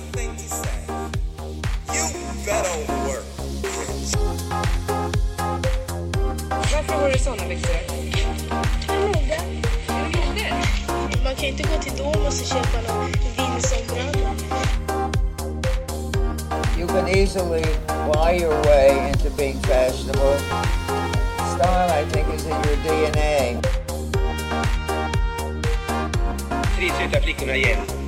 one thing. You better work. Varför har du såna byxor? Mode. Mode? Man kan inte gå till Domus och köpa någon vindsombralla. You can easily buy your way into being fashionable. Style, I think, is in your DNA. tre söta flickorna igen.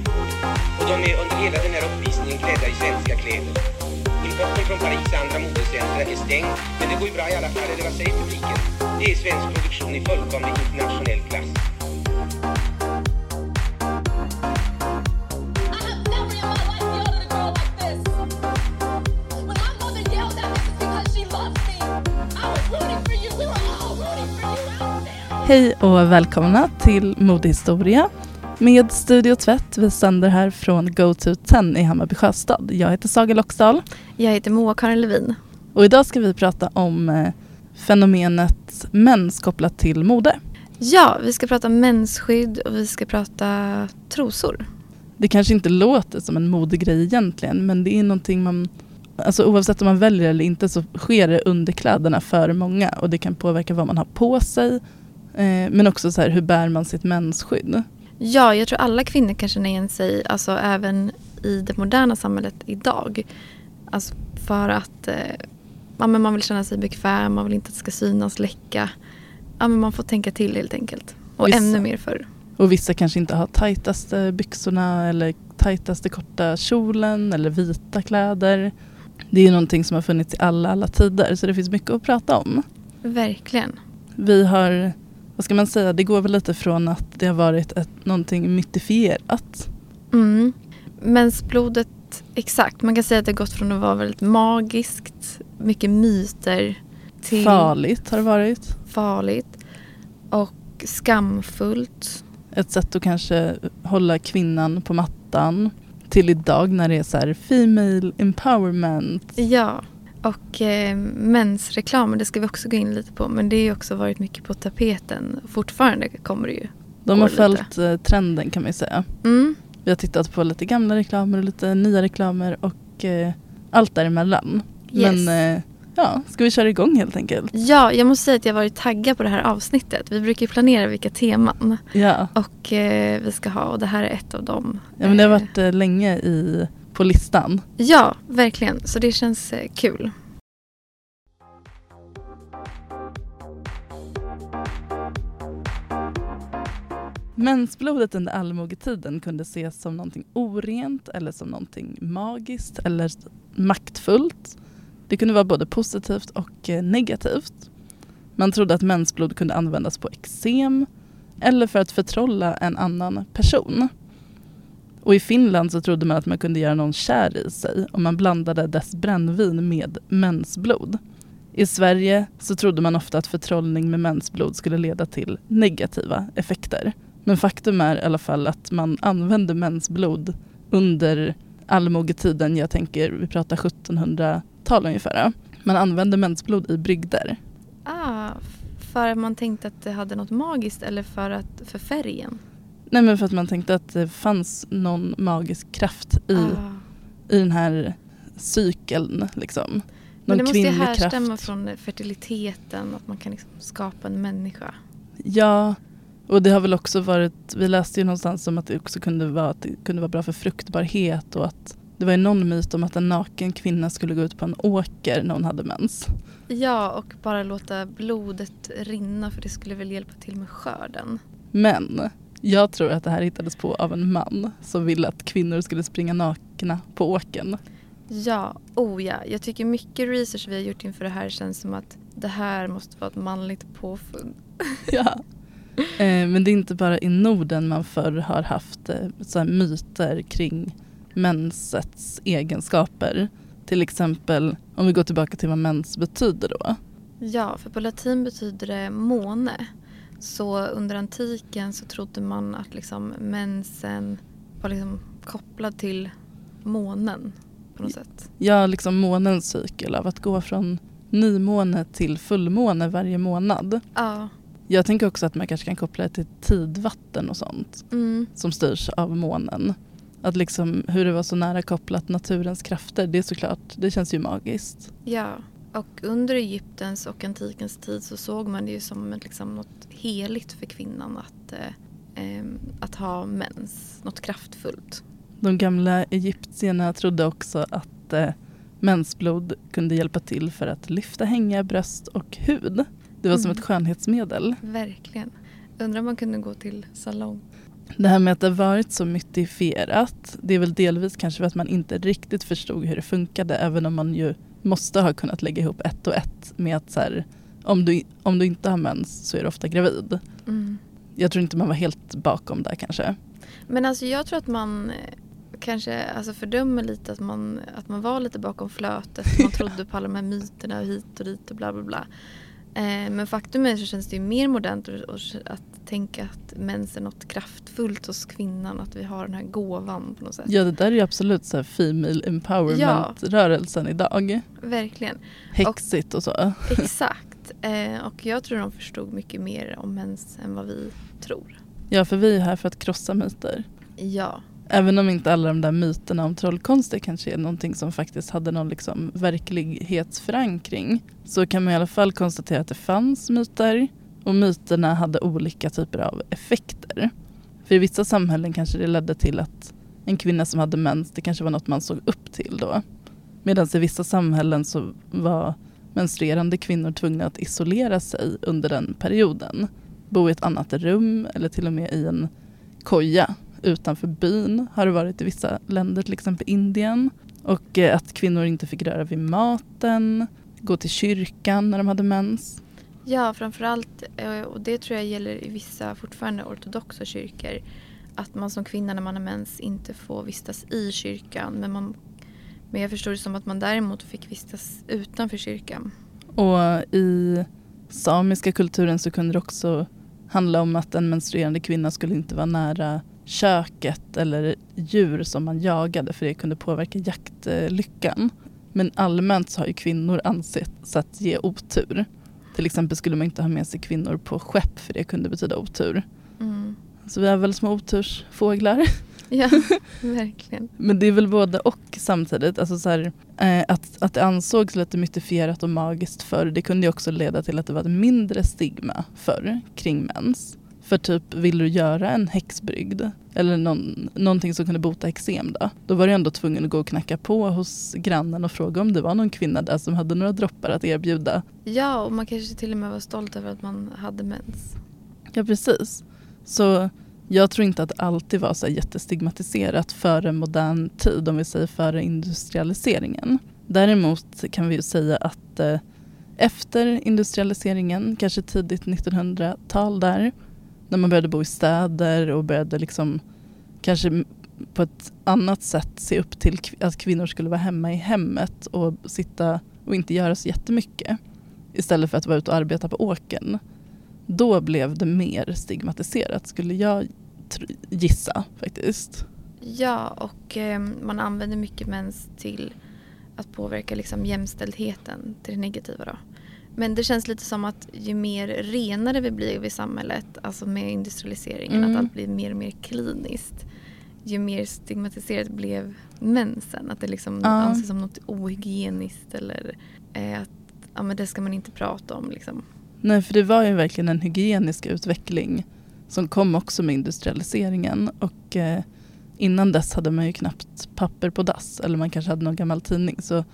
Och de är under hela den här uppvisningen klädda i svenska kläder. Importen från Paris och andra modecentra är stängd, men det går ju bra i alla fall, eller vad säger publiken? Det är svensk produktion i fullkomlig internationell klass. Hej och välkomna till Modehistoria med Studio Tvätt. Vi sänder här från Go to 10 i Hammarby Sjöstad. Jag heter Saga Loxdal Jag heter Moa-Karin Levin. och idag ska vi prata om eh, fenomenet mens kopplat till mode. Ja, vi ska prata mensskydd och vi ska prata trosor. Det kanske inte låter som en modegrej egentligen men det är någonting man Alltså oavsett om man väljer eller inte så sker det under kläderna för många och det kan påverka vad man har på sig. Eh, men också så här, hur bär man sitt mensskydd? Ja, jag tror alla kvinnor kan känna igen sig, alltså även i det moderna samhället idag. Alltså för att eh, ja, men man vill känna sig bekväm, man vill inte att det ska synas, läcka. Ja, men man får tänka till helt enkelt. Och Vissa- ännu mer förr. Och vissa kanske inte har tajtaste byxorna eller tajtaste korta kjolen eller vita kläder. Det är ju någonting som har funnits i alla, alla tider så det finns mycket att prata om. Verkligen. Vi har, vad ska man säga, det går väl lite från att det har varit ett, någonting mytifierat. Mm. Mensblodet, exakt. Man kan säga att det har gått från att vara väldigt magiskt, mycket myter, till Farligt har det varit. farligt och skamfullt. Ett sätt att kanske hålla kvinnan på mattan. Till idag när det är så här female empowerment. Ja, och eh, mensreklam, det ska vi också gå in lite på. Men det har också varit mycket på tapeten. Fortfarande kommer det ju. De har Går lite. följt eh, trenden kan man ju säga. Mm. Vi har tittat på lite gamla reklamer och lite nya reklamer och eh, allt däremellan. Yes. Men eh, ja, ska vi köra igång helt enkelt? Ja, jag måste säga att jag varit taggad på det här avsnittet. Vi brukar ju planera vilka teman Ja, och eh, vi ska ha och det här är ett av dem. ja men det har Eh, varit eh, länge i, på listan. Ja, verkligen. Så det känns eh, kul. Mensblodet under allmogetiden kunde ses som någonting orent eller som någonting magiskt eller maktfullt. Det kunde vara både positivt och eh, negativt. Man trodde att mensblod kunde användas på eksem eller för att förtrolla en annan person. Och i Finland så trodde man att man kunde göra någon kär i sig om man blandade dess brännvin med mensblod. I Sverige så trodde man ofta att förtrollning med mensblod skulle leda till negativa effekter. Men faktum är i alla fall att man använde mensblod under allmogetiden, jag tänker vi pratar 1700-tal ungefär. Man använde mensblod i brygder. Ah, för att man tänkte att det hade något magiskt eller för, att, för färgen? Nej men för att man tänkte att det fanns någon magisk kraft i, Ah. i den här cykeln. Liksom. Någon Men det måste ju härstämma kraft. från fertiliteten, att man kan liksom skapa en människa. Ja, och det har väl också varit, vi läste ju någonstans om att det också kunde vara, det kunde vara bra för fruktbarhet och att det var ju någon myt om att en naken kvinna skulle gå ut på en åker när hon hade mens. Ja, och bara låta blodet rinna för det skulle väl hjälpa till med skörden. Men jag tror att det här hittades på av en man som ville att kvinnor skulle springa nakna på åkern. Ja, oh ja. Jag tycker mycket research vi har gjort inför det här känns som att det här måste vara ett manligt påfund. Ja. Eh, men det är inte bara i Norden man förr har haft eh, så myter kring mensets egenskaper. Till exempel om vi går tillbaka till vad mens betyder då. Ja, för på latin betyder det måne. Så under antiken så trodde man att liksom mensen var liksom kopplad till månen på något sätt. Ja, liksom månens cykel av att gå från nymåne till fullmåne varje månad. Ja. Jag tänker också att man kanske kan koppla det till tidvatten och sånt Mm. som styrs av månen. Att liksom hur det var så nära kopplat naturens krafter, det är såklart, det känns ju magiskt. Ja, och under Egyptens och antikens tid så såg man det ju som liksom, något heligt för kvinnan att, eh, att ha mens, något kraftfullt. De gamla egyptierna trodde också att eh, mensblod kunde hjälpa till för att lyfta hänga bröst och hud. Det var som Mm. ett skönhetsmedel. Verkligen. Undrar om man kunde gå till salong. Det här med att det varit så mytifierat, det är väl delvis kanske för att man inte riktigt förstod hur det funkade, även om man ju måste ha kunnat lägga ihop ett och ett med att så här, om, du, om du inte har mens så är du ofta gravid. Mm. Jag tror inte man var helt bakom där kanske. Men alltså jag tror att man eh, kanske alltså fördömer lite att man, att man var lite bakom flötet. Man trodde på alla de här myterna och hit och dit och bla bla bla. Eh, men faktum är så känns det ju mer modernt att, tänka att mens är något kraftfullt hos kvinnan. Att vi har den här gåvan på något sätt. Ja det där är ju absolut så här female empowerment-rörelsen idag. Verkligen. Häxigt och så. Exakt. Eh, och jag tror de förstod mycket mer om mens än vad vi tror. Ja för vi är här för att krossa myter. Ja. Även om inte alla de där myterna om trollkonster kanske är någonting som faktiskt hade någon liksom verklighetsförankring så kan man i alla fall konstatera att det fanns myter och myterna hade olika typer av effekter. För i vissa samhällen kanske det ledde till att en kvinna som hade mens, det kanske var något man såg upp till då. Medan i vissa samhällen så var menstruerande kvinnor tvungna att isolera sig under den perioden. Bo i ett annat rum eller till och med i en koja utanför byn har det varit i vissa länder, till exempel Indien. Och eh, att kvinnor inte fick röra vid maten, gå till kyrkan när de hade mens. Ja, framförallt, eh, och det tror jag gäller i vissa fortfarande ortodoxa kyrkor, att man som kvinna när man har mens inte får vistas i kyrkan. Men, man, men jag förstår det som att man däremot fick vistas utanför kyrkan. Och i samiska kulturen så kunde det också handla om att en menstruerande kvinna skulle inte vara nära köket eller djur som man jagade för det kunde påverka jaktlyckan. Men allmänt så har ju kvinnor ansetts att ge otur. Till exempel skulle man inte ha med sig kvinnor på skepp för det kunde betyda otur. Mm. Så vi är väl små otursfåglar. Ja, verkligen. Men det är väl både och samtidigt. Alltså så här, eh, att, att det ansågs lite mytifierat och magiskt förr det kunde ju också leda till att det var ett mindre stigma förr kring mens. För typ, vill du göra en häxbrygd eller någon, någonting som kunde bota eksem då? Då var du ändå tvungen att gå och knacka på hos grannen och fråga om det var någon kvinna där som hade några droppar att erbjuda. Ja, och man kanske till och med var stolt över att man hade mens. Ja, precis. Så jag tror inte att det alltid var så jättestigmatiserat före modern tid, om vi säger före industrialiseringen. Däremot kan vi ju säga att eh, efter industrialiseringen, kanske tidigt 1900-tal där, när man började bo i städer och började liksom kanske på ett annat sätt se upp till att kvinnor skulle vara hemma i hemmet och sitta och inte göra så jättemycket istället för att vara ute och arbeta på åkern då blev det mer stigmatiserat skulle jag gissa faktiskt. Ja, och eh, man använder mycket mens till att påverka liksom, jämställdheten till det negativa. Då. Men det känns lite som att ju mer renare vi blir i samhället, alltså med industrialiseringen, Mm. att allt blir mer och mer kliniskt, ju mer stigmatiserat blev mensen. Att det liksom Ja. anses som något ohygieniskt eller eh, att ja, men det ska man inte prata om. Liksom. Nej, för det var ju verkligen en hygienisk utveckling som kom också med industrialiseringen och eh, innan dess hade man ju knappt papper på dass eller man kanske hade någon gammal tidning så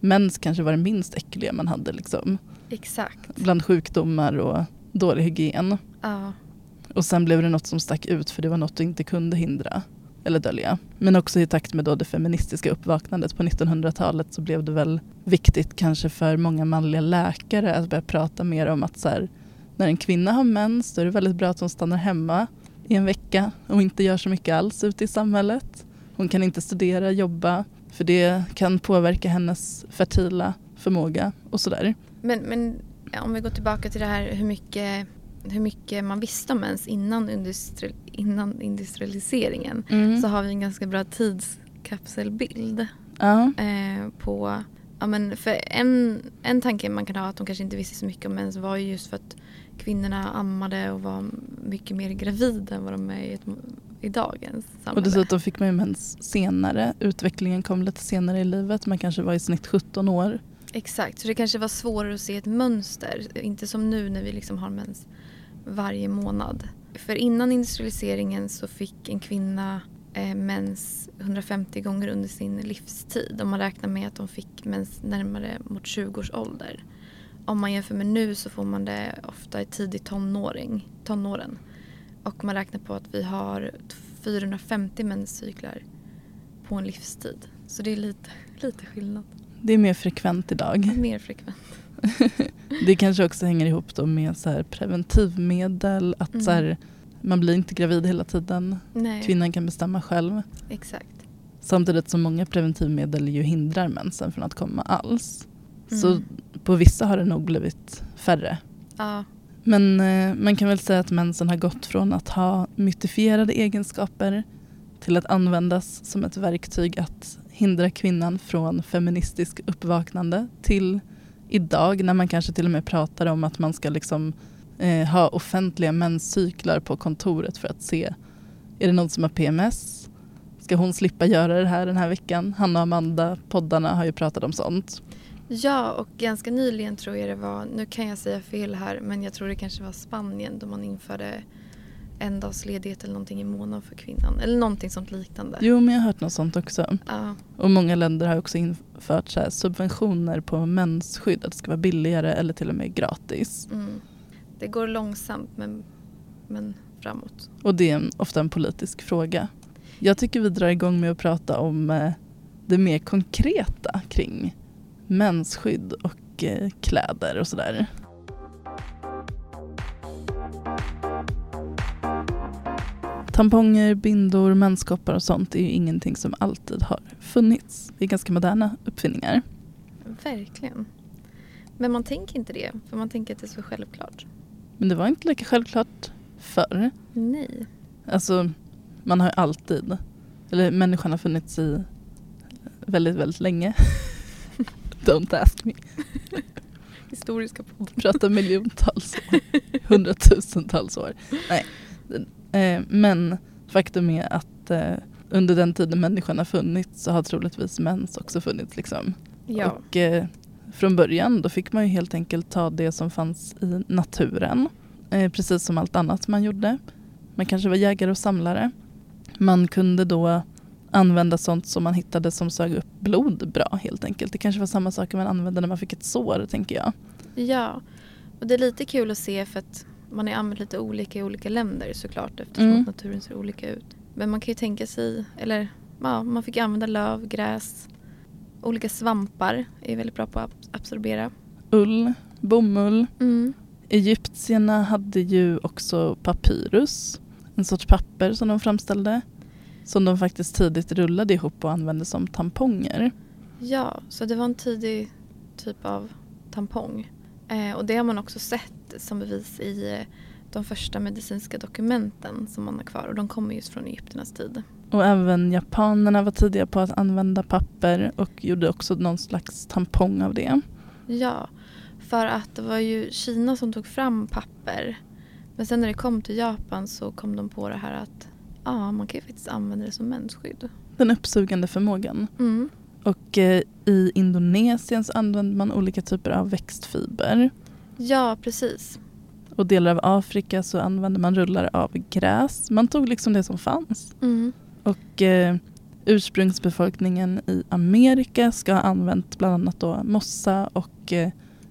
mens kanske var det minst äckliga man hade liksom Exakt. bland sjukdomar och dålig hygien. Ja. Och sen blev det något som stack ut för det var något du inte kunde hindra eller dölja. Men också i takt med då det feministiska uppvaknandet på 1900-talet så blev det väl viktigt kanske för många manliga läkare att börja prata mer om att så här, när en kvinna har mens då är det väldigt bra att hon stannar hemma i en vecka och inte gör så mycket alls ute i samhället. Hon kan inte studera, jobba för det kan påverka hennes fertila förmåga och sådär. Men, men om vi går tillbaka till det här hur mycket, hur mycket man visste om ens innan, industri, innan industrialiseringen Mm. så har vi en ganska bra tidskapselbild Ja. eh, på Ja, men för en, en tanke man kan ha att de kanske inte visste så mycket om mens var ju just för att kvinnorna ammade och var mycket mer gravida än vad de är i ett i dagens Och samhälle. dessutom fick man ju mens senare. Utvecklingen kom lite senare i livet. Man kanske var i snitt 17 år. Exakt, så det kanske var svårare att se ett mönster. Inte som nu när vi liksom har mens varje månad. För innan industrialiseringen så fick en kvinna eh, mens 150 gånger under sin livstid. Om man räknar med att de fick mens närmare mot 20 års ålder. Om man jämför med nu så får man det ofta i tidig tonåring, tonåren. Och man räknar på att vi har 450 menscyklar på en livstid. Så det är lite, lite skillnad. Det är mer frekvent idag. Mer frekvent. Det kanske också hänger ihop då med så här preventivmedel. Att Mm. så här, man blir inte gravid hela tiden. Nej, Kvinnan kan bestämma själv. exakt. Samtidigt som många preventivmedel ju hindrar mensen från att komma alls. Så Mm. på vissa har det nog blivit färre. Ja, Men eh, man kan väl säga att mensen har gått från att ha mytifierade egenskaper till att användas som ett verktyg att hindra kvinnan från feministisk uppvaknande till idag när man kanske till och med pratar om att man ska liksom eh, ha offentliga menscyklar på kontoret för att se är det någon som har PMS? Ska hon slippa göra det här den här veckan? Hanna och Amanda, poddarna, har ju pratat om sånt. Ja, och ganska nyligen tror jag det var, nu kan jag säga fel här, men jag tror det kanske var Spanien då man införde en dags ledighet eller någonting i månaden för kvinnan. Eller någonting sånt liknande. Jo, men jag har hört något sånt också. Ja, Och många länder har också infört så här subventioner på mensskydd. Att det ska vara billigare eller till och med gratis. mm. Det går långsamt men, men framåt. Och det är en, ofta en politisk fråga. Jag tycker vi drar igång med att prata om eh, det mer konkreta kring mensskydd och eh, kläder och sådär. Tamponger, bindor, menskoppar och sånt är ju ingenting som alltid har funnits. Det är ganska moderna uppfinningar. Verkligen. Men man tänker inte det, för man tänker att det är så självklart. Men det var inte lika självklart förr. Nej. Alltså, man har ju alltid, eller människan har funnits i väldigt, väldigt länge. Don't ask me. Historiska podden. Prata miljontals år, hundratusentals år. Nej. Eh, men faktum är att eh, under den tiden människan har funnits så har troligtvis mens också funnits. Liksom. Ja. Och eh, från början då fick man ju helt enkelt ta det som fanns i naturen. Precis som allt annat man gjorde. Man kanske var jägare och samlare. Man kunde då använda sånt som man hittade som sög upp blod bra helt enkelt. Det kanske var samma saker man använde när man fick ett sår tänker jag. Ja, och det är lite kul att se för att man har använt lite olika i olika länder såklart eftersom Mm. att naturen ser olika ut. Men man kan ju tänka sig, eller ja, man fick använda löv, gräs, olika svampar är väldigt bra på att absorbera. Ull, bomull. Mm. Egyptierna hade ju också papyrus. En sorts papper som de framställde. Som de faktiskt tidigt rullade ihop och använde som tamponger. Ja, så det var en tidig typ av tampong. Eh, och det har man också sett som bevis i eh, de första medicinska dokumenten som man har kvar och de kommer just från Egypternas tid. Och även japanerna var tidiga på att använda papper och gjorde också någon slags tampong av det. Ja, för att det var ju Kina som tog fram papper. Men sen när det kom till Japan så kom de på det här att ja, man kan ju faktiskt använda det som mensskydd. Den uppsugande förmågan. Mm. Och eh, i Indonesien så använde man olika typer av växtfiber. Ja, precis. Och delar av Afrika så använde man rullar av gräs. Man tog liksom det som fanns. Mm. Och eh, ursprungsbefolkningen i Amerika ska ha använt bland annat då mossa och eh,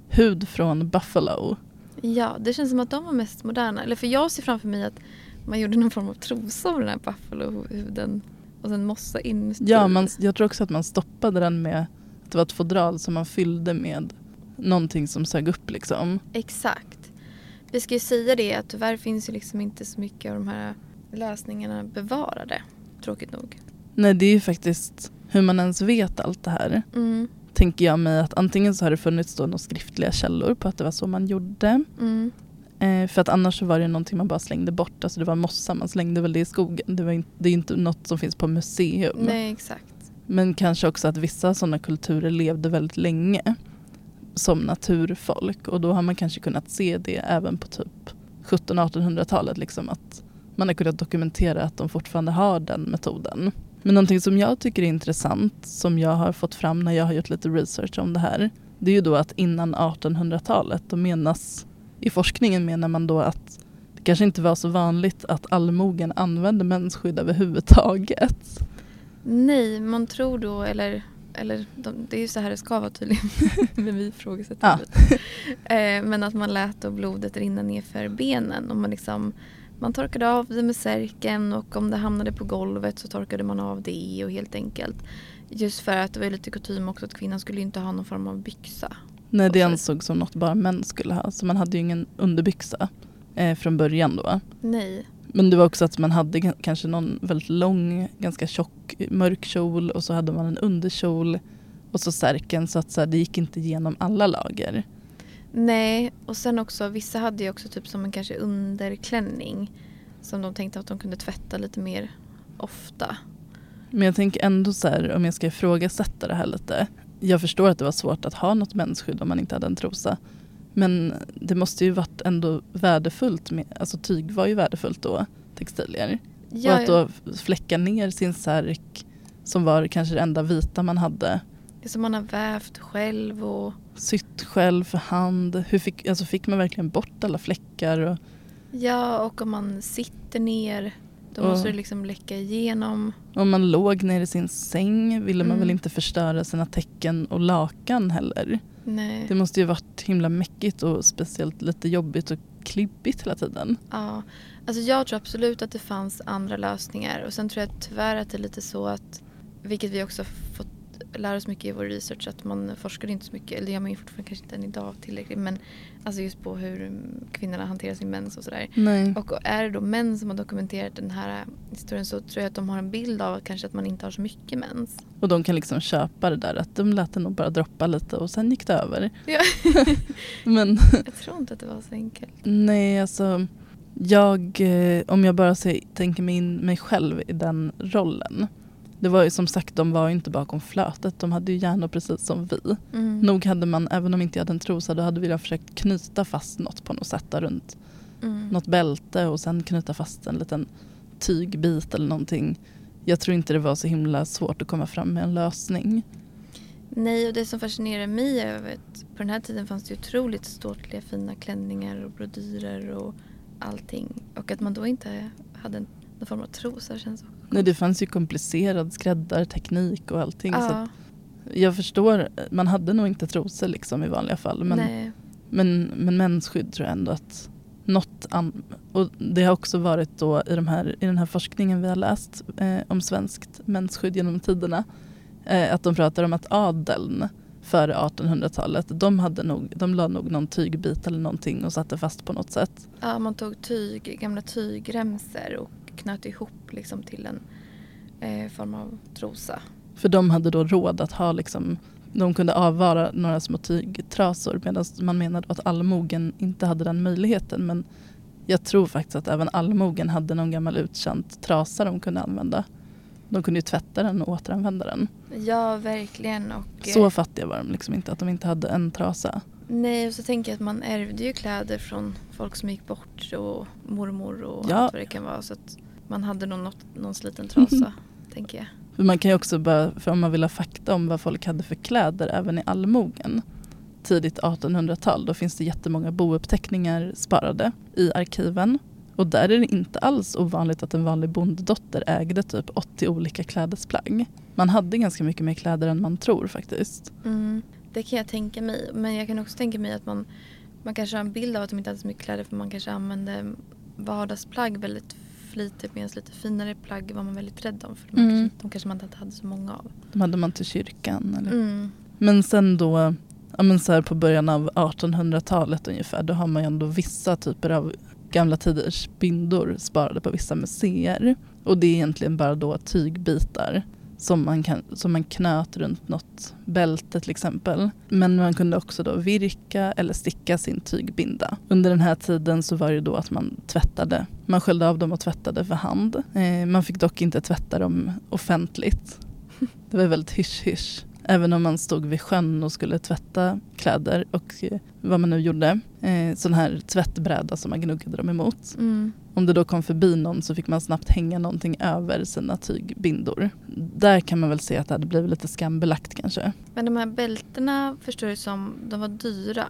hud från buffalo. Ja, det känns som att de var mest moderna. Eller för jag ser framför mig att man gjorde någon form av trosa av den här buffalo-huden och sen mossa inuti. Ja, man, jag tror också att man stoppade den med att det var ett fodral som man fyllde med någonting som sög upp liksom. Exakt. Vi ska ju säga det att tyvärr finns ju liksom inte så mycket av de här lösningarna bevarade. Tråkigt nog. Nej, det är ju faktiskt hur man ens vet allt det här. Mm. Tänker jag mig att antingen så har det funnits då några skriftliga källor på att det var så man gjorde. Mm. Eh, för att annars var det någonting man bara slängde bort. Alltså det var mossa, man slängde väl det i skogen. Det, var inte, det är inte något som finns på museum. Nej, exakt. Men kanske också att vissa sådana kulturer levde väldigt länge som naturfolk. Och då har man kanske kunnat se det även på typ 1700-1800-talet. Liksom att man har kunnat dokumentera att de fortfarande har den metoden. Men någonting som jag tycker är intressant som jag har fått fram när jag har gjort lite research om det här. Det är ju då att innan 1800-talet, då menas, i forskningen menar man då att det kanske inte var så vanligt att allmogen använde mensskydd överhuvudtaget. Nej, man tror då, eller, eller de, det är ju så här det ska vara tydligen. Men vi ifrågasätter Ja. Eh, men att man lät då blodet rinna ner för benen. Och man, liksom, man torkade av det med särken och om det hamnade på golvet så torkade man av det och helt enkelt. Just för att det var lite kutym också att kvinnan skulle inte ha någon form av byxa. Nej, det ansågs som något bara män skulle ha. Så man hade ju ingen underbyxa eh, från början då. Nej. Men det var också att man hade kanske någon väldigt lång, ganska tjock, mörk kjol och så hade man en underkjol och så särken så att så här, det gick inte igenom alla lager. Nej, och sen också vissa hade ju också typ som en kanske underklänning. Som de tänkte att de kunde tvätta lite mer ofta. Men jag tänker ändå så här, om jag ska ifrågasätta det här lite. Jag förstår att det var svårt att ha något mensskydd om man inte hade en trosa. Men det måste ju varit ändå värdefullt, med, alltså tyg var ju värdefullt då, textilier. Ja, och att då fläcka ner sin särk som var kanske det enda vita man hade. Det som man har vävt själv och Sytt själv för hand. Hur fick, alltså fick man verkligen bort alla fläckar? Och, ja, och om man sitter ner då måste det liksom läcka igenom. om man låg ner i sin säng ville man Mm. väl inte förstöra sina täcken och lakan heller. Nej. Det måste ju varit himla mäckigt och speciellt lite jobbigt och klibbigt hela tiden. Ja, alltså jag tror absolut att det fanns andra lösningar och sen tror jag tyvärr att det är lite så att, vilket vi också fått lära oss mycket i vår research, att man forskar inte så mycket, eller det gör man ju fortfarande kanske inte än idag tillräckligt, men alltså just på hur kvinnorna hanterar sin mens och sådär. Nej. Och är det då män som har dokumenterat den här historien så tror jag att de har en bild av kanske att man inte har så mycket mens. Och de kan liksom köpa det där att de lät det nog bara droppa lite och sen gick det över. Ja. Men Jag tror inte att det var så enkelt. nej, alltså jag, eh, om jag bara tänker mig in mig själv i den rollen. Det var ju som sagt, de var ju inte bakom flötet. De hade ju hjärnor precis som vi. Mm. Nog hade man, även om inte jag hade en trosa, då hade vi försökt knyta fast något på något sätt där runt Mm. något bälte och sen knyta fast en liten tygbit eller någonting. Jag tror inte det var så himla svårt att komma fram med en lösning. Nej, och det som fascinerar mig är att på den här tiden fanns det otroligt ståtliga fina klänningar och brodyrer och allting. Och att man då inte hade någon form av trosa känns också Nej, det fanns ju komplicerad skräddarteknik och allting. Så Ja, att jag förstår, man hade nog inte trosor liksom i vanliga fall. Men, nej. men, men mensskydd tror jag ändå att något an- och det har också varit då i, de här, i den här forskningen vi har läst eh, om svenskt mensskydd genom tiderna. Eh, att de pratar om att adeln före 1800-talet, de, hade nog, de la nog någon tygbit eller någonting och satte fast på något sätt. Ja, man tog tyg, gamla tygremser och knöt ihop liksom till en eh, form av trosa. För de hade då råd att ha liksom, de kunde avvara några små tygtrasor medan man menade att allmogen inte hade den möjligheten. Men jag tror faktiskt att även allmogen hade någon gammal utkänt trasa de kunde använda. De kunde ju tvätta den och återanvända den. Ja, verkligen. Och, eh, Så fattiga var de liksom inte att de inte hade en trasa. Nej, och så tänker jag att man ärvde ju kläder från folk som gick bort och mormor och Ja. allt vad det kan vara. Så att man hade nog något, någon sliten trasa, tänker jag. För man kan ju också bara, för om man vill ha fakta om vad folk hade för kläder även i allmogen. Tidigt 1800-tal, då finns det jättemånga bouppteckningar sparade i arkiven. Och där är det inte alls ovanligt att en vanlig bonddotter ägde typ 80 olika klädesplagg. Man hade ganska mycket mer kläder än man tror faktiskt. Mm, det kan jag tänka mig. Men jag kan också tänka mig att man, man kanske har en bild av att de inte hade så mycket kläder för man kanske använde vardagsplagg väldigt flitigt medan lite finare plagg var man väldigt rädd om. För de, Mm. kanske, de kanske man inte hade så många av. De hade man till kyrkan. Eller? Mm. Men sen då, ja men så på början av 1800-talet ungefär, då har man ju ändå vissa typer av gamla tiders bindor sparade på vissa museer. Och det är egentligen bara då tygbitar som man, kan, som man knöt runt något bälte till exempel. Men man kunde också då virka eller sticka sin tygbinda. Under den här tiden så var det då att man tvättade. Man sköljde av dem och tvättade för hand. Eh, man fick dock inte tvätta dem offentligt. Det var väldigt hysch-hysch. Även om man stod vid sjön och skulle tvätta kläder och eh, vad man nu gjorde. Eh, sån här tvättbräda som man gnuggade dem emot. Mm. Om det då kom förbi någon så fick man snabbt hänga någonting över sina tygbindor. Där kan man väl se att det hade blivit lite skambelagt kanske. Men de här bältena förstår du som, de var dyra.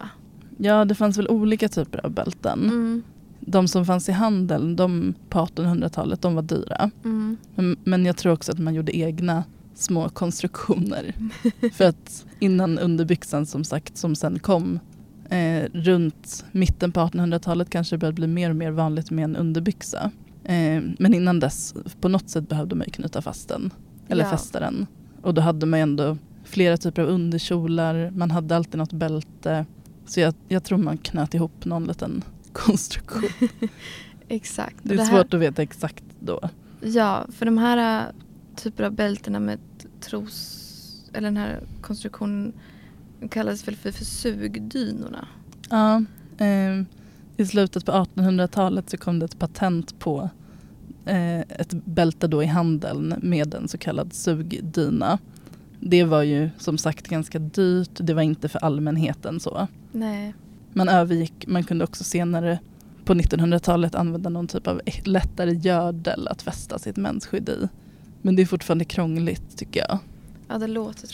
Ja, det fanns väl olika typer av bälten. Mm. De som fanns i handeln de på 1800-talet, de var dyra. Mm. Men, men jag tror också att man gjorde egna små konstruktioner. För att innan underbyxan som sagt, som sen kom eh, runt mitten på 1800-talet kanske det började bli mer och mer vanligt med en underbyxa. Eh, men innan dess, på något sätt behövde man ju knyta fast den. Eller Ja. fästa den. Och då hade man ju ändå flera typer av underkjolar, man hade alltid något bälte. Så jag, jag tror man knöt ihop någon liten konstruktion. Exakt. Det är här- svårt att veta exakt då. Ja, för de här äh, typer av bältena med tros... Eller den här konstruktionen kallas väl för, för sugdynorna. Ja, eh, I slutet på 1800-talet så kom det ett patent på eh, ett bälte då i handeln med en så kallad sugdyna. Det var ju som sagt ganska dyrt, det var inte för allmänheten så. Nej. Man övergick, man kunde också senare på 1900-talet använda någon typ av lättare gördel att fästa sitt mensskydd i. Men det är fortfarande krångligt tycker jag. Ja, det låter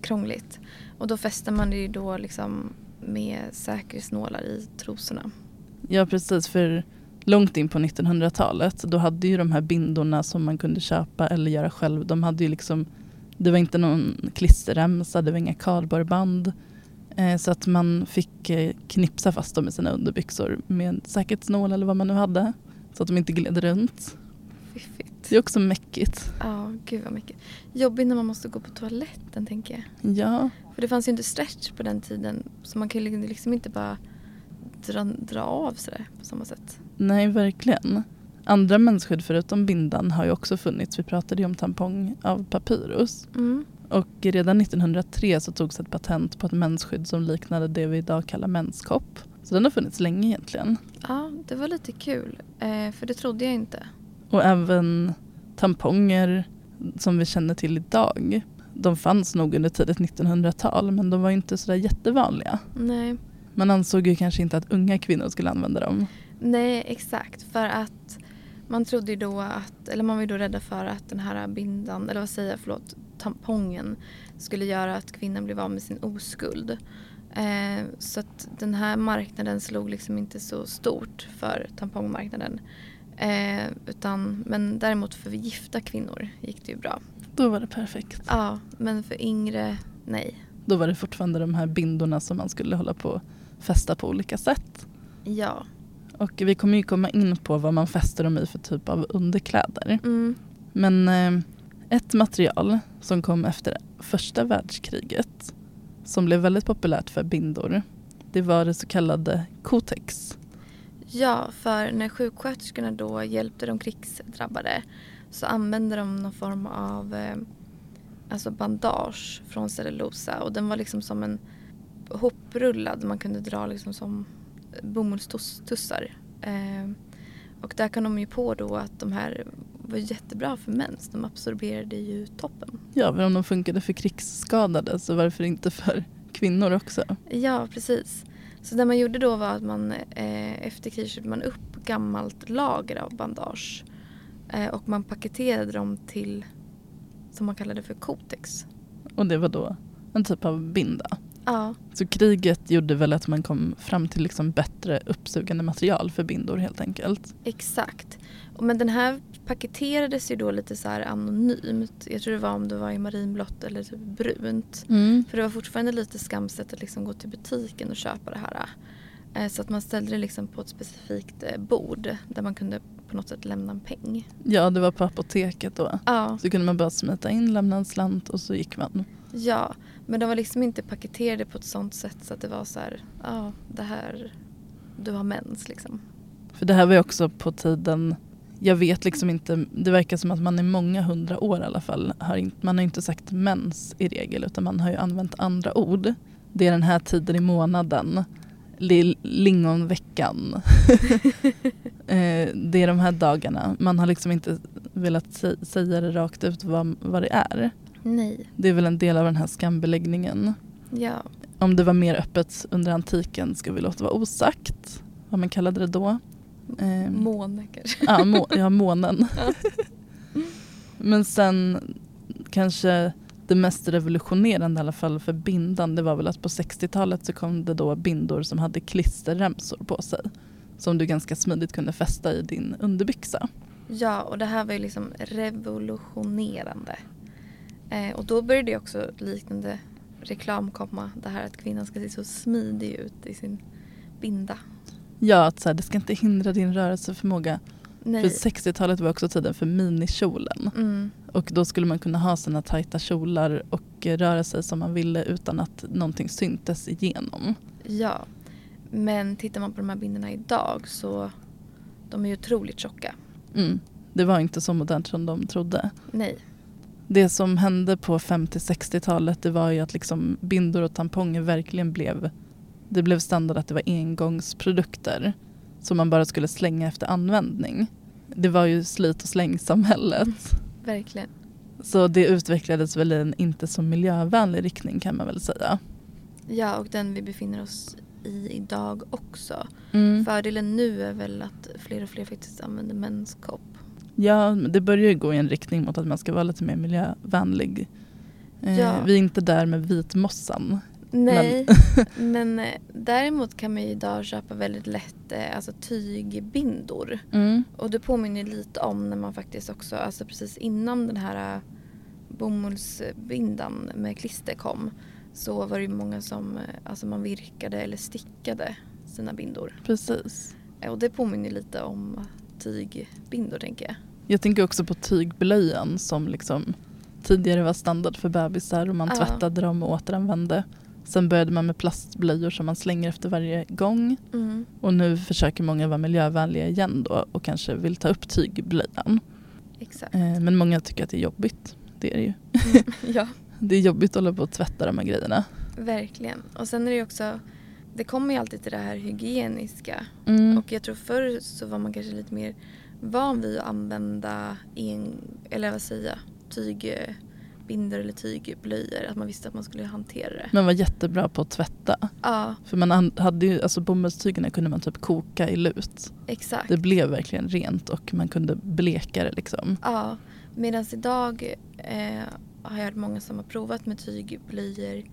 krångligt. Och då fäster man det ju då liksom med säkerhetsnålar i trosorna. Ja precis, för långt in på 1900-talet då hade ju de här bindorna som man kunde köpa eller göra själv, de hade ju liksom det var inte någon klisterremsa, det var inga kardborreband. Eh, så att man fick eh, knipsa fast dem i sina underbyxor med säkerhetsnål eller vad man nu hade. Så att de inte gled runt. Fiffigt. Det är också mäckigt. Ja, gud vad mycket. Jobbigt när man måste gå på toaletten tänker jag. Ja, För det fanns ju inte stretch på den tiden. Så man ju liksom inte bara dra, dra av sådär på samma sätt. nej verkligen. Andra mensskydd förutom bindan har ju också funnits. Vi pratade ju om tampong av papyrus. Mm. Och redan 1903 så togs ett patent på ett mensskydd som liknade det vi idag kallar menskopp. Så den har funnits länge egentligen. Ja, det var lite kul. Eh, för det trodde jag inte. Och även tamponger som vi känner till idag. De fanns nog under tidigt 1900-tal men de var inte sådär jättevanliga. Nej. Man ansåg ju kanske inte att unga kvinnor skulle använda dem. Nej, exakt. För att man trodde ju då att, eller man var ju då rädda för att den här bindan, eller vad säger jag, förlåt, tampongen skulle göra att kvinnan blev av med sin oskuld. Eh, så att den här marknaden slog liksom inte så stort för tampongmarknaden. Eh, utan, men däremot för gifta kvinnor gick det ju bra. Då var det perfekt. Ja, men för yngre, nej. Då var det fortfarande de här bindorna som man skulle hålla på och fästa på olika sätt. Ja. Och vi kommer ju komma in på vad man fäster dem i för typ av underkläder. Mm. Men eh, ett material som kom efter första världskriget som blev väldigt populärt för bindor det var det så kallade Kotex. Ja, för när sjuksköterskorna då hjälpte de krigsdrabbade så använde de någon form av eh, alltså bandage från cellulosa och den var liksom som en hoprullad man kunde dra liksom som bomullstussar. Eh, och där kan de ju på då att de här var jättebra för mens. De absorberade ju toppen. Ja, men om de funkade för krigsskadade så varför inte för kvinnor också? Ja, precis. Så det man gjorde då var att man eh, efter kriget köpte man upp gammalt lager av bandage eh, och man paketerade dem till som man kallade för Kotex. Och det var då en typ av binda. Ja, Så kriget gjorde väl att man kom fram till liksom bättre uppsugande material för bindor helt enkelt. exakt. Men den här paketerades ju då lite så anonymt. Jag tror det var om det var i marinblått eller typ brunt. För det var fortfarande lite skamset att liksom gå till butiken och köpa det här. Eh, Så att man ställde det liksom på ett specifikt eh, bord där man kunde på något sätt lämna en peng. Ja, det var på apoteket då. Ja, Så kunde man bara smita in, lämna en slant och så gick man. ja. Men de var liksom inte paketerade på ett sånt sätt så att det var så här, ja det här, du har mens liksom. För det här var ju också på tiden, jag vet liksom inte, det verkar som att man i många hundra år i alla fall, har inte, man har inte sagt mens i regel utan man har ju använt andra ord. Det är den här tiden i månaden, li- lingonveckan. Eh, det är de här dagarna, man har liksom inte velat sä- säga det rakt ut vad, vad det är. Nej. Det är väl en del av den här skambeläggningen. Ja. Om det var mer öppet under antiken ska vi låta vara osagt. Vad man kallade det då. Ehm, Måne kanske. Ja, må, ja månen. Men sen kanske det mest revolutionerande i alla fall för bindan det var väl att på 60-talet så kom det då bindor som hade klisterremsor på sig. Som du ganska smidigt kunde fästa i din underbyxa. Ja, och det här var ju liksom revolutionerande. Eh, och då började ju också liknande reklam komma. Det här att kvinnan ska se så smidig ut i sin binda. Ja, att så här, det ska inte hindra din rörelseförmåga. Nej. För 60-talet var också tiden för minikjolen. Mm. Och då skulle man kunna ha sina tajta kjolar och röra sig som man ville utan att någonting syntes igenom. Ja. Men tittar man på de här bindorna idag så de är ju otroligt tjocka. Mm. Det var inte så modernt som de trodde. Nej. Det som hände på 50-60-talet det var ju att liksom bindor och tamponger verkligen blev det blev standard att det var engångsprodukter som man bara skulle slänga efter användning. Det var ju slit och slängsamhället. Verkligen. Så det utvecklades väl i en inte så miljövänlig riktning kan man väl säga. Ja, och den vi befinner oss i idag också. Mm. Fördelen nu är väl att fler och fler faktiskt använder menskopp. Ja, det börjar ju gå i en riktning mot att man ska vara lite mer miljövänlig. Eh, Ja. Vi är inte där med vitmossan. Nej, men eh, däremot kan man ju idag köpa väldigt lätt eh, alltså tygbindor. Mm. Och det påminner lite om när man faktiskt också, alltså precis innan den här eh, bomullsbindan med klister kom så var det ju många som, alltså man virkade eller stickade sina bindor. Precis. Och det påminner lite om tygbindor tänker jag. Jag tänker också på tygblöjan som liksom tidigare var standard för bebisar och man Ja. tvättade dem och återanvände. Sen började man med plastblöjor som man slänger efter varje gång. Mm. Och nu försöker många vara miljövänliga igen då och kanske vill ta upp tygblöjan. Exakt. Eh, Men många tycker att det är jobbigt. Det är det ju. ja. Det är jobbigt att hålla på och tvätta de här grejerna. Verkligen. Och sen är det ju också, det kommer ju alltid till det här hygieniska. Mm. Och jag tror förr så var man kanske lite mer van vid att använda en, eller vad säger jag, tygbindor eller tygblöjor. Att man visste att man skulle hantera det. Man var jättebra på att tvätta. Ja, För man an- hade ju, alltså bomullstygerna kunde man typ koka i lut. exakt. Det blev verkligen rent och man kunde bleka det liksom. Ja, medan idag eh, har jag hört många som har provat med tygblöjor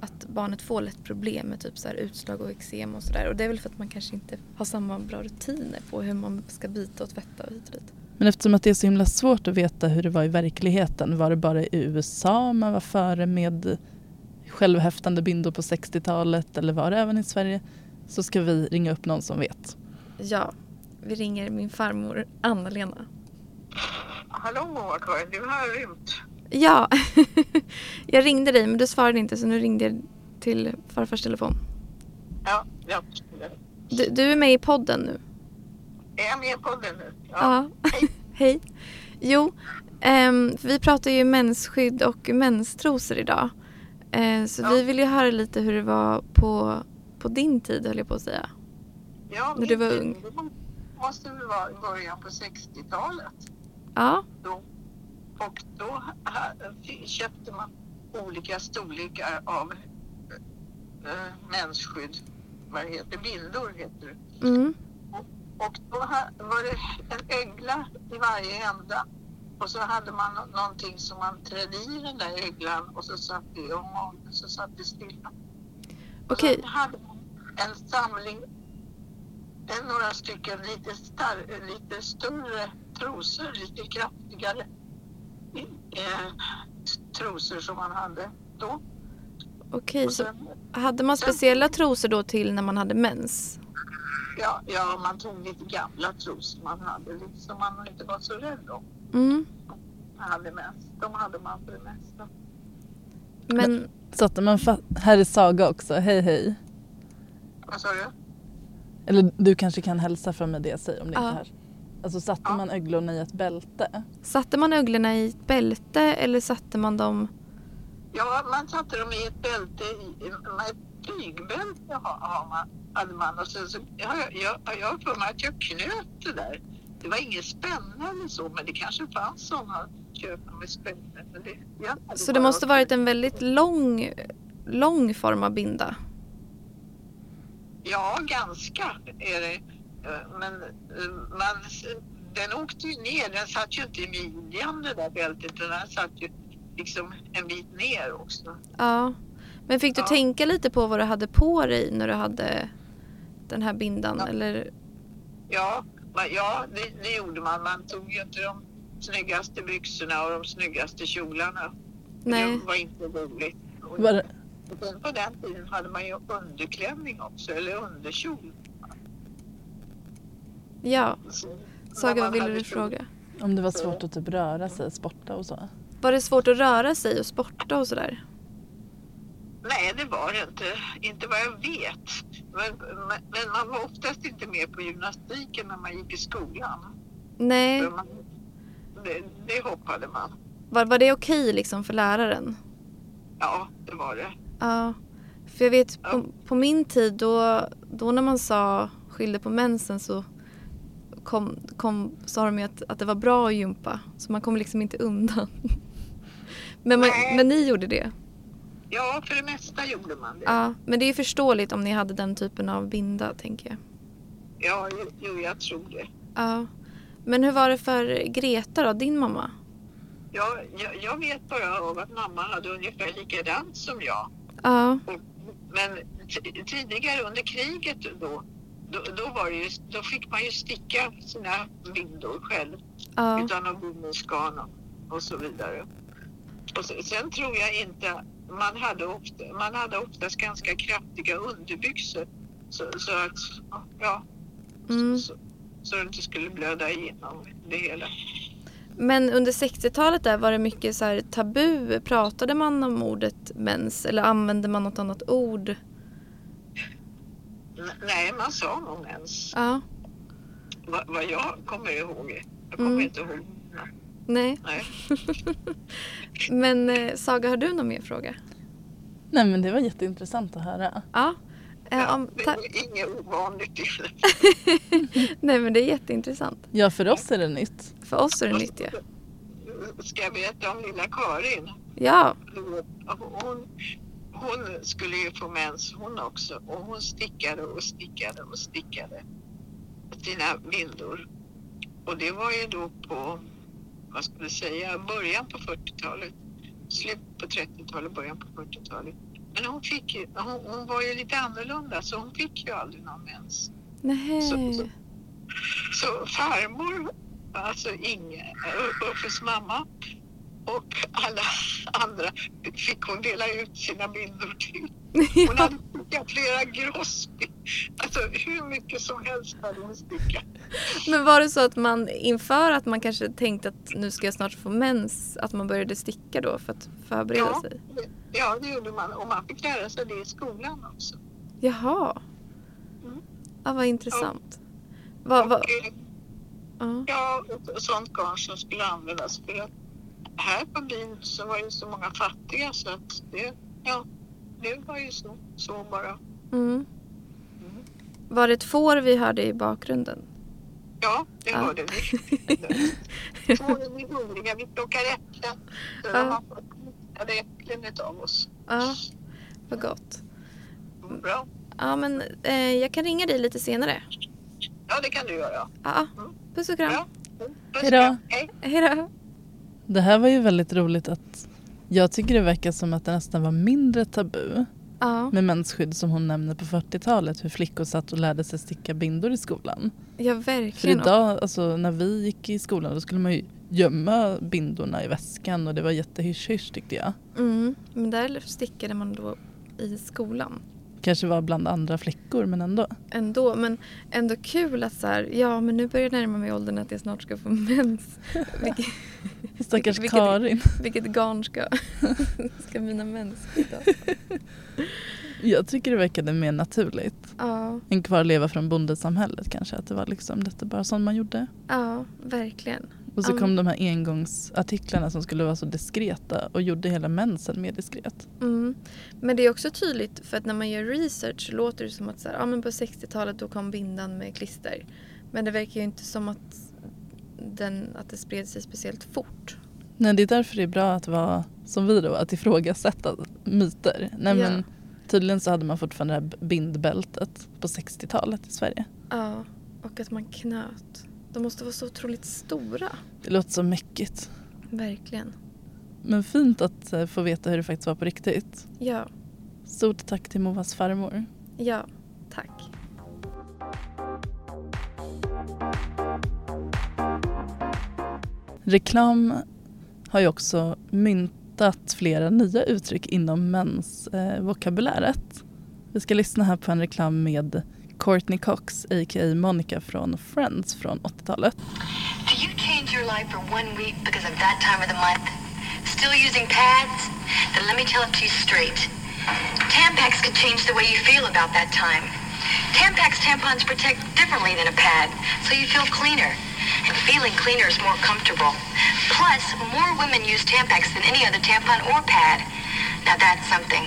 att barnet får lätt problem med typ så utslag och eksem och sådär. Och det är väl för att man kanske inte har samma bra rutiner på hur man ska byta och tvätta och hit och dit. Men eftersom att det är så himla svårt att veta hur det var i verkligheten. Var det bara i USA man var före med självhäftande bindor på 60-talet eller var det även i Sverige? Så ska vi ringa upp någon som vet. Ja, vi ringer min farmor Anna-Lena. Hallå Karin, du har rymt. Ja, jag ringde dig men du svarade inte så nu ringde jag till farfars telefon. Ja, ja. Du, du är med i podden nu. Är jag med i podden nu? Ja. Hej. Hej. Jo, ehm, vi pratar ju mensskydd och menstrosor idag. Eh, så Ja. vi vill ju höra lite hur det var på, på din tid höll jag på att säga. Ja, När du var ung. Det måste väl vara i början på 60-talet. Ja, Då. Och då köpte man olika storlekar av äh, mensskydd. Vad det heter Bindor heter det. mm, Och då var det en ögla i varje ända. Och så hade man nå- någonting som man trädde i den där öglan och så satt det om magen så satt det stilla. Och Okej. Sen hade man en samling, en, några stycken lite, star, lite större trosor, lite kraftigare eh, trosor som man hade då. okej. Och Så hade man speciella trosor då till när man hade mens? Ja, ja, man tog lite gamla trosor man hade, lite som man inte var så rädd om. Mm. Man hade mest. De hade man för det mesta. Men Satte man fa- här är Saga också, hej hej. Vad sa du? Eller du kanske kan hälsa från mig det jag säger om det Ja. inte hörs. Alltså satte Ja. man öglorna i ett bälte? satte man öglorna i ett bälte eller satte man dem... Ja, man satte dem i ett bälte, i, har, har man, hade man. Och sen så, jag, jag, jag har för mig att jag knöt det där. Det var ingen spänne eller så, men det kanske fanns sådana köpa med spänne. Men det, Så det måste varit en väldigt lång, lång form av binda. Ja, ganska är det. Eh, Men eh, man, den åkte ju ner, den satt ju inte i midjan det där bältet utan den satt ju liksom en bit ner också. Ja. Men fick du Ja. tänka lite på vad du hade på dig när du hade den här bindan? Ja. Eller? Ja, ja det, det gjorde man. Man tog ju inte de snyggaste byxorna och de snyggaste kjolarna. Nej. Det var inte roligt. Och Var på den tiden hade man ju underklänning också, eller underkjol. Ja. Saga, vad ville du kjol- fråga? om det var svårt att typ röra sig, sporta och så? Var det svårt att röra sig och sporta och sådär? Nej, det var det inte. Inte vad jag vet. Men, men, man var oftast inte med på gymnastiken när man gick i skolan. Nej. Man, det, det hoppade man. Var, var det okej liksom för läraren? Ja, det var det. Ja. För jag vet Ja. på, på min tid då, då när man sa skilde på mensen så kom, kom, sa de ju att, att det var bra att gympa. Så man kom liksom inte undan. Men, man, men ni gjorde det? Ja, för det mesta gjorde man det. Ja. Men det är förståeligt om ni hade den typen av binda tänker jag. Ja, jo, jag tror det. Ja. Men hur var det för Greta då, din mamma? Ja, jag, jag vet bara av att mamma hade ungefär likadant som jag. Ja. Och, men tidigare under kriget då, då, då, var det ju, då fick man ju sticka sina bindor själv. Ja. utan att bomullsgarn och, och så vidare. Och sen, sen tror jag inte, man hade, ofta, man hade oftast ganska kraftiga underbyxor så, så att, ja, Mm. så, så det inte skulle blöda igenom det hela. Men under 60-talet där var det mycket så här tabu. Pratade man om ordet mens eller använde man något annat ord? Nej, man sa nog ens, Ja. vad, vad jag kommer ihåg. Jag kommer Mm. inte ihåg. Nej. Nej. Men eh, Saga, har du någon mer fråga? Nej men det var jätteintressant att höra. Ja. Eh, Ja, om, det är inget ovanligt i. Nej men det är jätteintressant. Ja för oss är det nytt. För oss är det nytt ja. Ska jag berätta om lilla Karin? Ja. Hon, hon skulle ju få mens hon också och hon stickade och stickade och stickade sina bindor. Och det var ju då på, vad ska vi säga, början på 40-talet. Slut på 30-talet, början på 40-talet. Men hon, fick ju, hon, hon var ju lite annorlunda så hon fick ju aldrig någon mens. Så, så, Nej. så farmor, alltså Inge, Uffes mamma och alla andra fick hon dela ut sina bindor till. Hon hade stickat flera Grosby. Alltså hur mycket som helst hade hon stickat. Men var det så att man inför att man kanske tänkte att nu ska jag snart få mens, att man började sticka då för att förbereda Ja, sig? ja, det gjorde man och man fick lära sig det i skolan också. Jaha. Mm. Ja, vad intressant. Vad, vad, Och, eh, ja. Ja, sånt garn som skulle användas för att här på byn så var det så många fattiga så att det, ja, det var ju så, så bara. Mm. Var det ett får vi hörde i bakgrunden? Ja, det Ja. hörde vi. Fåren är hungriga, vi plockar äpplen. Så Ja. de har fått äpplen utav oss. Ja, vad gott. Bra. Ja, men eh, jag kan ringa dig lite senare. Ja, det kan du göra. Ja, puss och kram. Bra. Puss, Hejdå. kram. Hej. Hej då. Det här var ju väldigt roligt att jag tycker det verkar som att det nästan var mindre tabu Ja, med mensskydd som hon nämner på 40-talet hur flickor satt och lärde sig sticka bindor i skolan. ja För verkligen. idag, alltså när vi gick i skolan då skulle man ju gömma bindorna i väskan och det var jättehysch-hysch tyckte jag. Mm, men där stickade man då i skolan. Kanske var bland andra flickor men ändå. Ändå, men ändå kul att så här, ja men nu börjar jag närma mig åldern att jag snart ska få mens. Vilket, Stackars Vilket- Karin. vilket garn ska, ska mina mens hitta? Jag tycker det verkade mer naturligt. Ja, En kvarleva från bondesamhället kanske. Att det var liksom detta bara sånt man gjorde. ja, verkligen. Och så Ja, kom de här engångsartiklarna som skulle vara så diskreta och gjorde hela mensen mer diskret. Mm. Men det är också tydligt för att när man gör research så låter det som att så här, ja, men på 60-talet då kom bindan med klister. Men det verkar ju inte som att, den, att det spred sig speciellt fort. Nej, det är därför det är bra att vara som vi då, att ifrågasätta myter. Nej, Ja. men tydligen så hade man fortfarande det här bindbältet på 60-talet i Sverige. Ja, och att man knöt. De måste vara så otroligt stora. Det låter så mäckigt. Verkligen. Men fint att eh, få veta hur det faktiskt var på riktigt. Ja, Stort tack till Movas farmor. ja, tack. Reklam har ju också myntat flera nya uttryck inom mensvokabuläret. Vi ska lyssna här på en reklam med Courtney Cox, a.k.a. Monica från Friends från 80-talet. Do you change your life for one week because of that time of the month? Still using pads? Then let me tell it to you straight. Tampax could change the way you feel about that time. Tampax tampons protect differently than a pad, so you feel cleaner. And feeling cleaner is more comfortable. Plus, more women use Tampax than any other tampon or pad. Now that's something.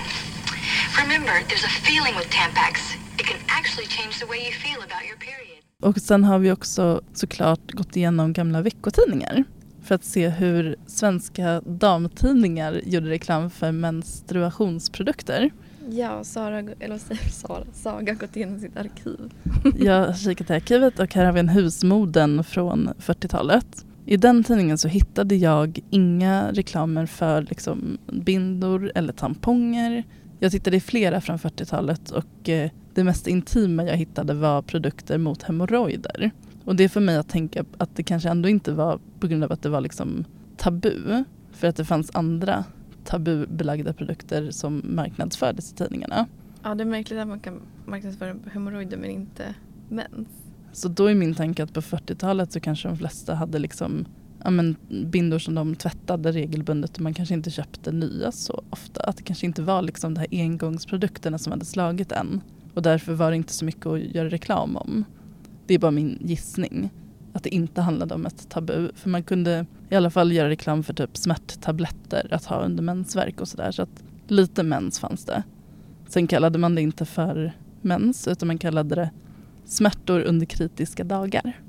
Remember, there's a feeling with Tampax. It can actually change the way you feel about your period. Och sen har vi också såklart gått igenom gamla veckotidningar för att se hur svenska damtidningar gjorde reklam för menstruationsprodukter. Ja, Sara, eller Sara? Saga har gått igenom sitt arkiv. Jag har kikat i arkivet och här har vi en husmoden från 40-talet. I den tidningen så hittade jag inga reklamer för liksom bindor eller tamponger. Jag tittade i flera från 40-talet och eh, det mest intima jag hittade var produkter mot hemorrojder. Och det är för mig att tänka att det kanske ändå inte var på grund av att det var liksom tabu. För att det fanns andra tabubelagda produkter som marknadsfördes i tidningarna. Ja, det är märkligt att man kan marknadsföra hemorrojder men inte mens. Så då är min tanke att på 40-talet så kanske de flesta hade liksom ja, men, bindor som de tvättade regelbundet och man kanske inte köpte nya så ofta. Att det kanske inte var liksom de här engångsprodukterna som hade slagit en. Och därför var det inte så mycket att göra reklam om. Det är bara min gissning. Att det inte handlade om ett tabu. För man kunde i alla fall göra reklam för typ smärttabletter att ha under mensvärk och sådär. Så att lite mens fanns det. Sen kallade man det inte för mens utan man kallade det smärtor under kritiska dagar.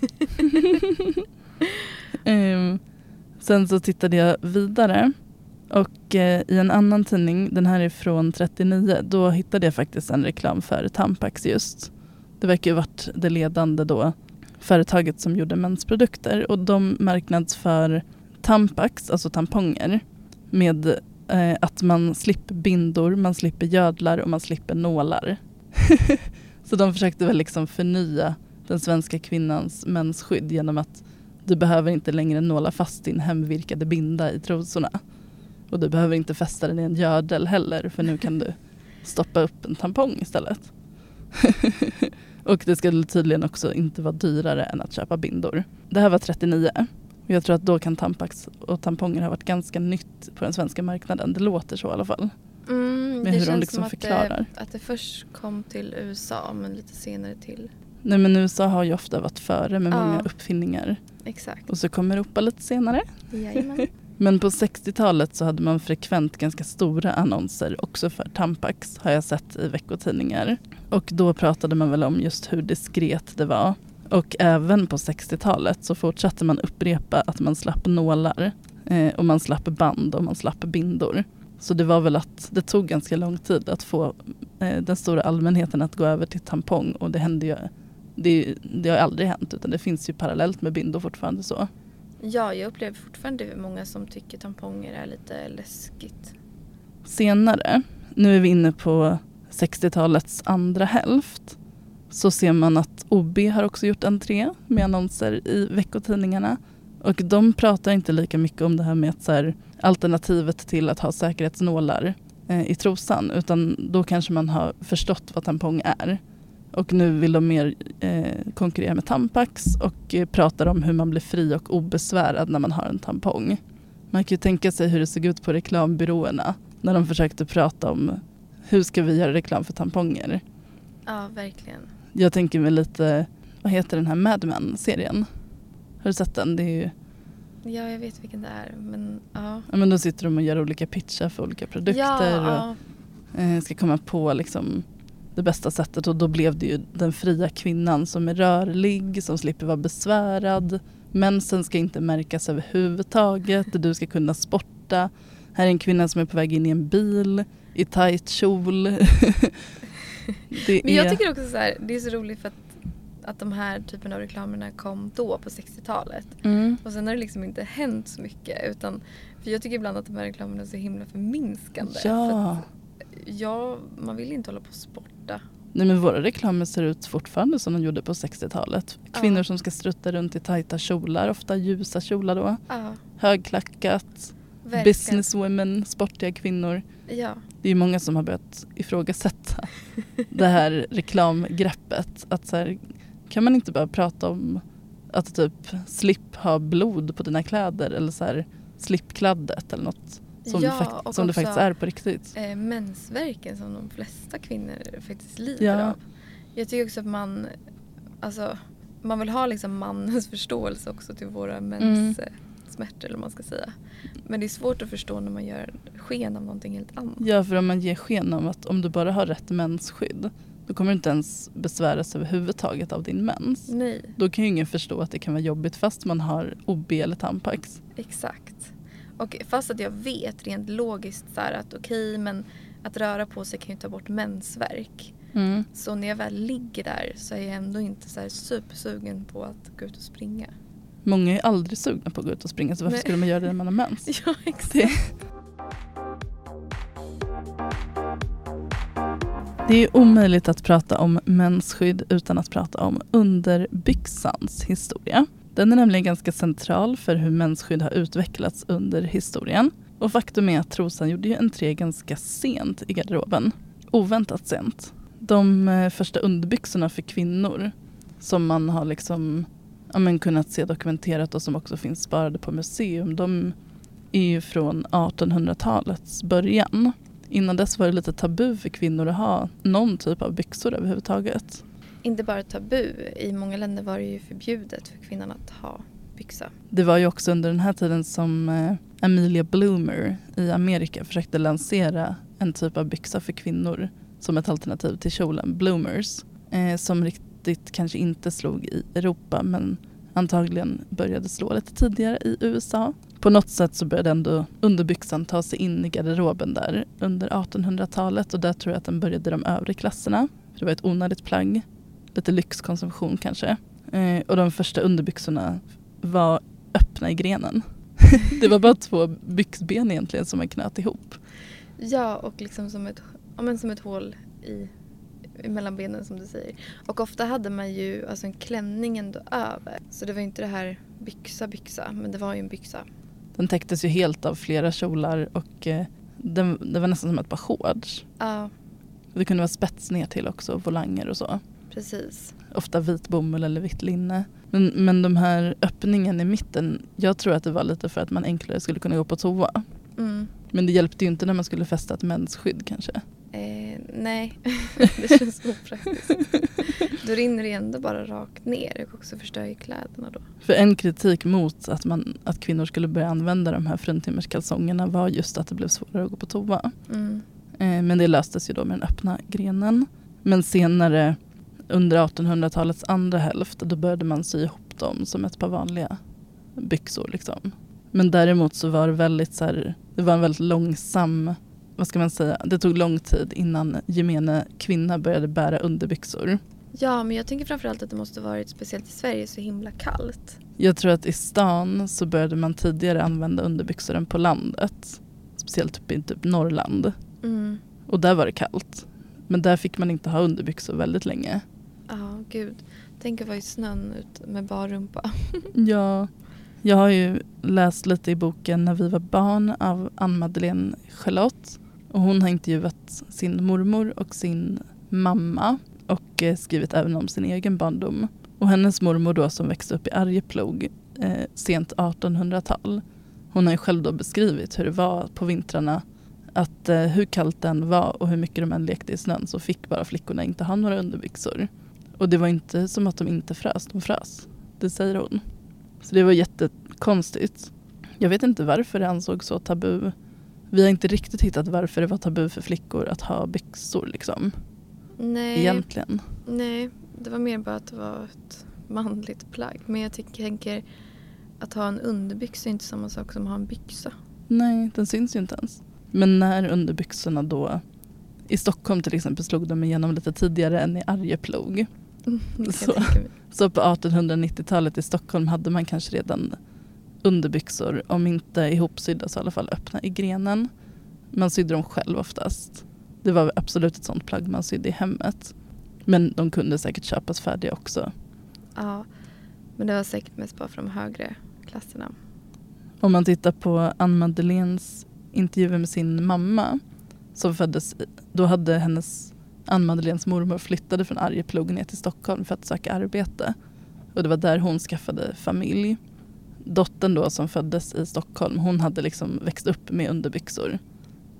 Um, sen så tittade jag vidare och eh, i en annan tidning, den här är från 39, då hittade jag faktiskt en reklam för Tampax just. Det verkar ju varit det ledande då företaget som gjorde mensprodukter och de marknadsför Tampax, alltså tamponger, med eh, att man slipper bindor, man slipper gödlar och man slipper nålar. Så de försökte väl liksom förnya den svenska kvinnans mensskydd genom att du behöver inte längre nåla fast din hemvirkade binda i trosorna. Och du behöver inte fästa den i en gördel heller för nu kan du stoppa upp en tampong istället. och det skulle tydligen också inte vara dyrare än att köpa bindor. Det här var 39. Och jag tror att då kan Tampax och tamponger ha varit ganska nytt på den svenska marknaden. Det låter så i alla fall. Mm, Med det hur de känns liksom som att förklarar. det, att det först kom till USA men lite senare till... Nej men USA har ju ofta varit före med Ja. många uppfinningar. Exakt. Och så kommer Europa lite senare. Jajamän. Men på 60-talet så hade man frekvent ganska stora annonser också för Tampax har jag sett i veckotidningar. Och då pratade man väl om just hur diskret det var. Och även på 60-talet så fortsatte man upprepa att man slapp nålar eh, och man slapp band och man slapp bindor. Så det var väl att det tog ganska lång tid att få eh, den stora allmänheten att gå över till tampong och det hände ju det, det har aldrig hänt utan det finns ju parallellt med bindor fortfarande så. Ja, jag upplever fortfarande många som tycker tamponger är lite läskigt. senare, nu är vi inne på 60-talets andra hälft, så ser man att OB har också gjort entré med annonser i veckotidningarna. Och de pratar inte lika mycket om det här med att så här, alternativet till att ha säkerhetsnålar eh, i trosan utan då kanske man har förstått vad tampong är. Och nu vill de mer eh, konkurrera med Tampax och eh, pratar om hur man blir fri och obesvärad när man har en tampong. Man kan ju tänka sig hur det såg ut på reklambyråerna när de försökte prata om hur ska vi göra reklam för tamponger. Ja, verkligen. Jag tänker mig lite, vad heter den här Mad Men-serien? Har du sett den? Det är ju, Ja, jag vet vilken det är. Men ja. ja, men då sitter de och gör olika pitchar för olika produkter Ja, och eh, ska komma på liksom det bästa sättet och då blev det ju den fria kvinnan som är rörlig, som slipper vara besvärad mensen ska inte märkas överhuvudtaget, du ska kunna sporta. Här är en kvinna som är på väg in i en bil i tight kjol. det Men jag är- tycker också så här, det är så roligt för att, att de här typen av reklamerna kom då på 60-talet. Mm. Och sen har det liksom inte hänt så mycket. Utan, för jag tycker ibland att de här reklamerna är så himla förminskande. För Ja. att, ja, man vill inte hålla på och sporta. Nej men våra reklamer ser ut fortfarande som de gjorde på 60-talet. Kvinnor som ska strutta runt i tajta kjolar, ofta ljusa kjolar då. Ja, Högklackat, verkligen. businesswomen, sportiga kvinnor. Ja, Det är många som har börjat ifrågasätta det här reklamgreppet. Att så här, kan man inte bara prata om att typ slip ha blod på dina kläder eller så här slipkladdet eller något som, Ja, och som det också- faktiskt är på riktigt. eh, mensvärken som de flesta kvinnor faktiskt lider Ja. av. Jag tycker också att man, alltså, man vill ha liksom mannens förståelse också till våra Mm. menssmärtor eller vad man ska säga. Men det är svårt att förstå när man gör sken av någonting helt annat. Ja, för om man ger sken av att om du bara har rätt mensskydd då kommer du inte ens besväras överhuvudtaget av din mens. Nej, Då kan ju ingen förstå att det kan vara jobbigt fast man har OB eller Tampax. exakt. Och fast att jag vet rent logiskt så att okej men att röra på sig kan ju ta bort mensvärk. Mm. Så när jag väl ligger där så är jag ändå inte så här supersugen på att gå ut och springa. Många är aldrig sugna på att gå ut och springa så varför Nej. skulle man göra det när man har mens? Ja, exakt. Det, det är omöjligt att prata om mensskydd utan att prata om underbyxans historia. Den är nämligen ganska central för hur mensskydd har utvecklats under historien. Och faktum är att trosan gjorde ju entré ganska sent i garderoben. Oväntat sent. De eh, första underbyxorna för kvinnor som man har liksom ja, men kunnat se dokumenterat och som också finns sparade på museum. De är ju från 1800-talets början. Innan dess var det lite tabu för kvinnor att ha någon typ av byxor överhuvudtaget. Inte bara tabu, i många länder var det ju förbjudet för kvinnan att ha byxa. Det var ju också under den här tiden som eh, Amelia Bloomer i Amerika försökte lansera en typ av byxa för kvinnor som ett alternativ till kjolen, bloomers, eh, som riktigt kanske inte slog i Europa men antagligen började slå lite tidigare i USA. På något sätt så började ändå underbyxan ta sig in i garderoben där under 1800-talet och där tror jag att den började i de övre klasserna. Det var ett onödigt plagg, lite lyxkonsumtion kanske. Eh, och de första underbyxorna var öppna i grenen. det var bara två byxben egentligen som man knöt ihop. Ja, och liksom som ett, ja, men som ett hål i, i mellan benen som du säger. Och ofta hade man ju alltså en klänning ändå över. Så det var ju inte det här byxa byxa, men det var ju en byxa. Den täcktes ju helt av flera kjolar och eh, den, det var nästan som ett par shorts. Ja, Det kunde vara spets ner till också, volanger och så. Precis. Ofta vit bomull eller vitt linne. Men, men de här öppningen i mitten, jag tror att det var lite för att man enklare skulle kunna gå på toa. Mm. Men det hjälpte ju inte när man skulle fästa ett mensskydd kanske. Eh, nej, det känns opraktiskt. Då rinner det ändå bara rakt ner och också förstör ju kläderna då. För en kritik mot att, man, att kvinnor skulle börja använda de här fruntimmerskalsongerna var just att det blev svårare att gå på toa. Mm. Eh, men det löstes ju då med den öppna grenen. Men senare under 1800-talets andra hälft då började man sy ihop dem som ett par vanliga byxor. Liksom. Men däremot så var det väldigt så här, det var en väldigt långsam, vad ska man säga, det tog lång tid innan gemene kvinna började bära underbyxor. Ja, men jag tänker framförallt att det måste varit, speciellt i Sverige, så himla kallt. Jag tror att i stan så började man tidigare använda underbyxor än på landet. Speciellt uppe i typ Norrland. Mm. Och där var det kallt. Men där fick man inte ha underbyxor väldigt länge. Gud. Tänk att vara i snön ut med bar rumpa. Ja, jag har ju läst lite i boken När vi var barn av Ann-Madeleine Charlotte. Och hon har intervjuat sin mormor och sin mamma och eh, skrivit även om sin egen barndom. Och hennes mormor då som växte upp i Arjeplog eh, sent 1800-tal. Hon har ju själv då beskrivit hur det var på vintrarna. Att eh, hur kallt den var och hur mycket de än lekte i snön så fick bara flickorna inte ha några underbyxor. Och det var inte som att de inte frös, de frös. Det säger hon. Så det var jättekonstigt. Jag vet inte varför det ansågs så tabu. Vi har inte riktigt hittat varför det var tabu för flickor att ha byxor liksom. Nej, Egentligen. nej, det var mer bara att det var ett manligt plagg. Men jag tänker, att ha en underbyxa är inte samma sak som att ha en byxa. Nej, den syns ju inte ens. Men när underbyxorna då i Stockholm till exempel slog de igenom lite tidigare än i Arjeplog. Mm, Så. Så på 1890-talet i Stockholm hade man kanske redan underbyxor, om inte ihopsydda så i alla fall öppna i grenen. Man sydde dem själv oftast. Det var absolut ett sånt plagg man sydde i hemmet. Men de kunde säkert köpas färdiga också. Ja, men det var säkert mest bara för de högre klasserna. Om man tittar på Ann Madeleines intervjuer med sin mamma som föddes, då hade hennes Ann Madeleines mormor flyttade från Arjeplog ner till Stockholm för att söka arbete. Och det var där hon skaffade familj. Dottern då som föddes i Stockholm, hon hade liksom växt upp med underbyxor.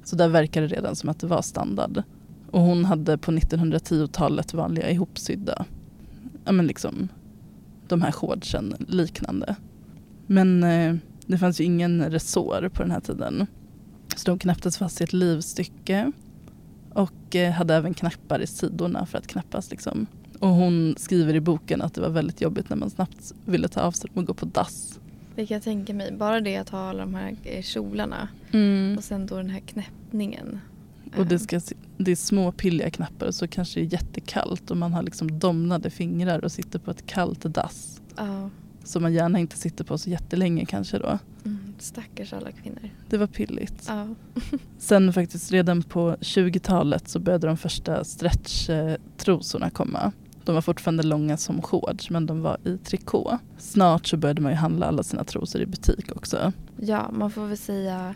Så där verkar det redan som att det var standard. Och hon hade på 1910-talet vanliga ihopsydda, ja men liksom de här shortsen liknande. Men eh, det fanns ju ingen resår på den här tiden. Så de knäpptes fast i ett livstycke. Och hade även knappar i sidorna för att knäppas. Liksom. Och hon skriver i boken att det var väldigt jobbigt när man snabbt ville ta av sig och gå på dass. Det kan jag tänka mig. Bara det att ha alla de här eh, kjolarna Mm. och sen då den här knäppningen. Och det, Eh, ska, det är små pilliga knappar och så kanske det är jättekallt och man har liksom domnade fingrar och sitter på ett kallt dass. Ja, Som man gärna inte sitter på så jättelänge kanske då. mm, stackars alla kvinnor. Det var pilligt. Ja. Sen faktiskt redan på 20-talet så började de första stretchtrosorna komma. De var fortfarande långa som shorts men de var i trikå. Snart så började man ju handla alla sina trosor i butik också. ja, man får väl säga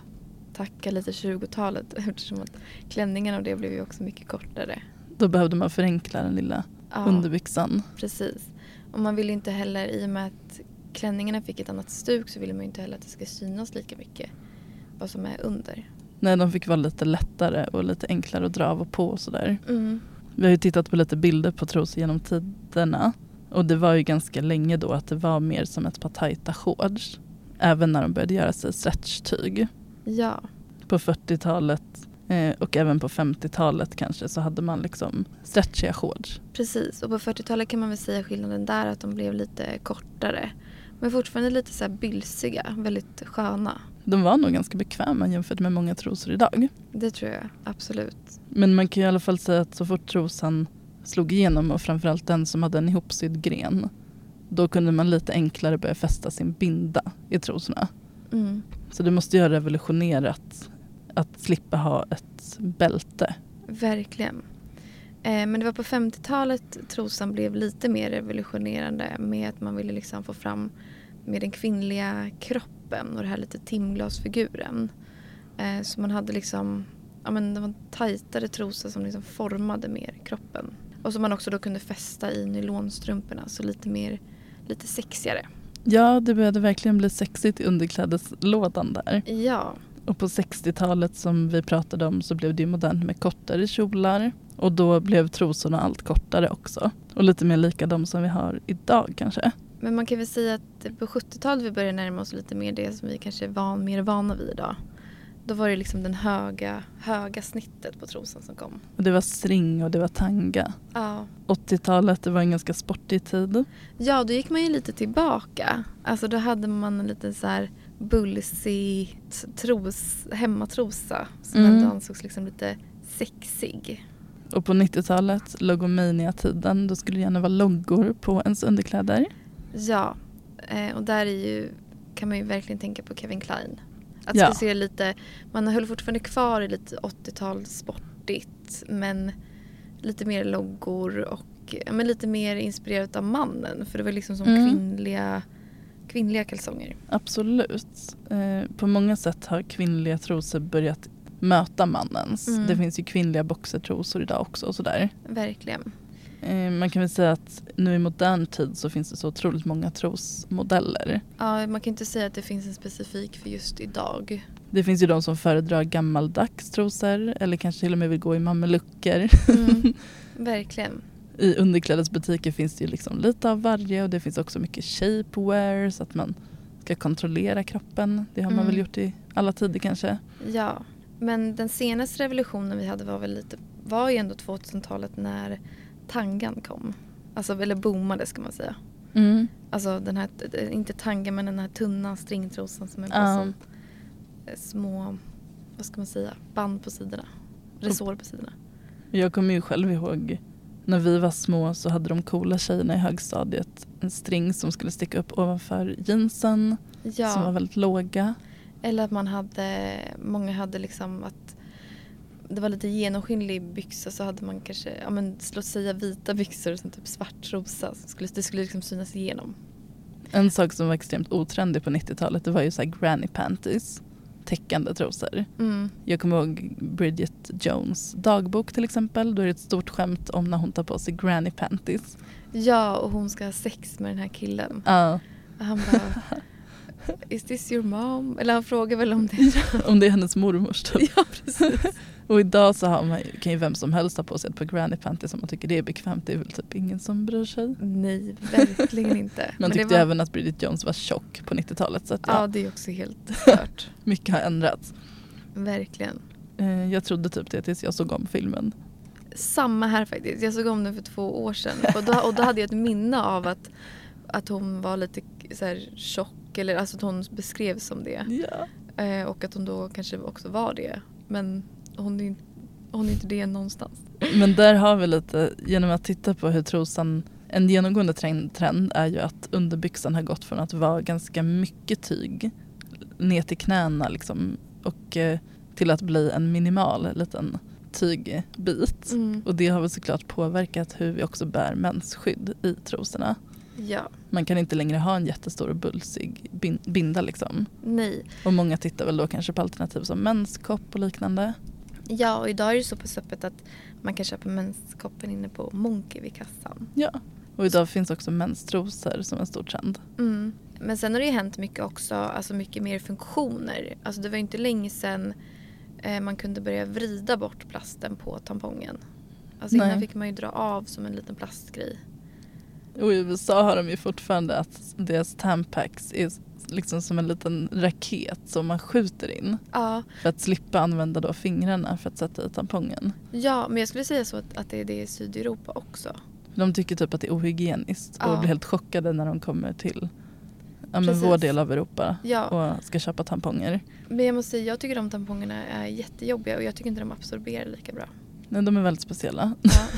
tacka lite 20-talet eftersom att klänningarna och det blev ju också mycket kortare. Då behövde man förenkla den lilla Ja, underbyxan. precis. Och man vill ju inte heller, i och med att klänningarna fick ett annat stuk så vill man ju inte heller att det ska synas lika mycket vad som är under. Nej, de fick vara lite lättare och lite enklare att dra av och på och sådär. Mm. Vi har ju tittat på lite bilder på trosor genom tiderna. Och det var ju ganska länge då att det var mer som ett par tajta shorts. Även när de började göra sig stretchtyg. Ja, På 40-talet eh, och även på 50-talet kanske så hade man liksom stretchiga shorts. precis. Och på 40-talet kan man väl säga skillnaden där att de blev lite kortare. Men fortfarande lite så här bylsiga, väldigt sköna. De var nog ganska bekväma jämfört med många trosor idag. Det tror jag absolut. Men man kan ju i alla fall säga att så fort trosan slog igenom och framförallt den som hade en ihopsydd gren. Då kunde man lite enklare börja fästa sin binda i trosorna. Mm. Så det måste ju ha revolutionerat att slippa ha ett bälte. Verkligen. Eh, men det var på 50-talet trosan blev lite mer revolutionerande med att man ville liksom få fram med den kvinnliga kroppen och det här lite timglasfiguren. Eh, så man hade liksom, ja men det var en tajtare trosa som liksom formade mer kroppen. Och som man också då kunde fästa i nylonstrumporna så lite mer, lite sexigare. Ja, det började verkligen bli sexigt i underklädeslådan där. Ja, Och på 60-talet som vi pratade om så blev det modernt med kortare kjolar. Och då blev trosorna allt kortare också. Och lite mer lika de som vi har idag kanske. men man kan väl säga att på 70-talet vi började närma oss lite mer det som vi kanske är van, mer vana vid idag. Då var det liksom den höga, höga snittet på trosan som kom. Och det var string och det var tanga. Ja. 80-talet det var en ganska sportig tid. Ja, då gick man ju lite tillbaka. Alltså då hade man en liten så här bullsig tros, hemmatrosa som Mm. ändå ansågs liksom lite sexig. Och på 90-talet, logomania-tiden, då skulle det gärna vara loggor på ens underkläder. Ja, eh, och där är ju, kan man ju verkligen tänka på Kevin Klein. Att Ja. se lite, man höll fortfarande kvar i lite 80-tal sportigt men lite mer loggor och ja, men lite mer inspirerat av mannen. För det var liksom som Mm. kvinnliga, kvinnliga kalsonger. Absolut. Eh, på många sätt har kvinnliga trosor börjat möta mannens. Mm. Det finns ju kvinnliga boxertrosor idag också och sådär. Verkligen. Eh, man kan väl säga att nu i modern tid så finns det så otroligt många trosmodeller. Ja, man kan inte säga att det finns en specifik för just idag. Det finns ju de som föredrar gammaldags trosor eller kanske till och med vill gå i mamelucker. Mm, verkligen. I underklädesbutiker finns det ju liksom lite av varje och det finns också mycket shapewear så att man ska kontrollera kroppen. Det har man Mm. väl gjort i alla tider kanske. Ja, men den senaste revolutionen vi hade var väl lite, var ju ändå 2000-talet när tangan kom. Alltså, eller boomade ska man säga. Mm. Alltså den här, inte tanga men den här tunna stringtrosan som är på som eh, små, vad ska man säga, band på sidorna. Resår på sidorna. Jag kommer ju själv ihåg när vi var små så hade de coola tjejerna i högstadiet en string som skulle sticka upp ovanför jeansen Ja. som var väldigt låga. Eller att man hade, många hade liksom att det var lite genomskinlig byxa så hade man kanske, ja men låt säga vita byxor och sen typ svart trosa. Så skulle, det skulle liksom synas igenom. En sak som var extremt otrendig på 90-talet det var ju så här granny panties. Täckande trosor. Mm. Jag kommer ihåg Bridget Jones dagbok till exempel. Då är det ett stort skämt om när hon tar på sig granny panties. Ja, och hon ska ha sex med den här killen. Ja, Och han bara, is this your mom? Eller han frågar väl om det. om det är hennes mormors typ. ja, precis. Och idag så har man, kan ju vem som helst ha på sig ett par granny panties om man tycker det är bekvämt. Det är väl typ ingen som bryr sig. Nej, verkligen inte. Man Men tyckte var- även att Bridget Jones var tjock på 90-talet. Så att, Ja, ja, det är också helt stört. mycket har ändrats. Verkligen. Eh, Jag trodde typ det tills jag såg om filmen. Samma här faktiskt. Jag såg om den för två år sedan. Och då, och då hade jag ett minne av att, att hon var lite så här tjock. Eller alltså att hon beskrevs som det. Ja. Eh, och att hon då kanske också var det. Men hon är, inte- hon är inte det någonstans. Men där har vi lite, genom att titta på hur trosan, en genomgående trend, är ju att underbyxan har gått från att vara ganska mycket tyg ner till knäna liksom och eh, till att bli en minimal liten tygbit. Mm. Och det har väl såklart påverkat hur vi också bär mensskydd i trosorna. Ja, Man kan inte längre ha en jättestor och bulsig bin- binda liksom. nej. Och många tittar väl då kanske på alternativ som menskopp och liknande. Ja, och idag är det så pass öppet att man kan köpa menskoppen inne på Monkey vid kassan. Ja. Och idag finns också menstrosor som en stor trend. Mm. Men sen har det ju hänt mycket också, alltså mycket mer funktioner. Alltså det var ju inte länge sedan eh, man kunde börja vrida bort plasten på tampongen. Alltså innan Nej. fick man ju dra av som en liten plastgrej. Och i USA har de ju fortfarande att deras tampacks är liksom som en liten raket som man skjuter in. Ja, För att slippa använda då fingrarna för att sätta i tampongen. ja men jag skulle säga så att, att det är det i Sydeuropa också. De tycker typ att det är ohygieniskt och Ja. blir helt chockade när de kommer till ja, men vår del av Europa Ja. och ska köpa tamponger. Men jag måste säga, jag tycker de tampongerna är jättejobbiga och jag tycker inte de absorberar lika bra. Nej, de är väldigt speciella. Ja,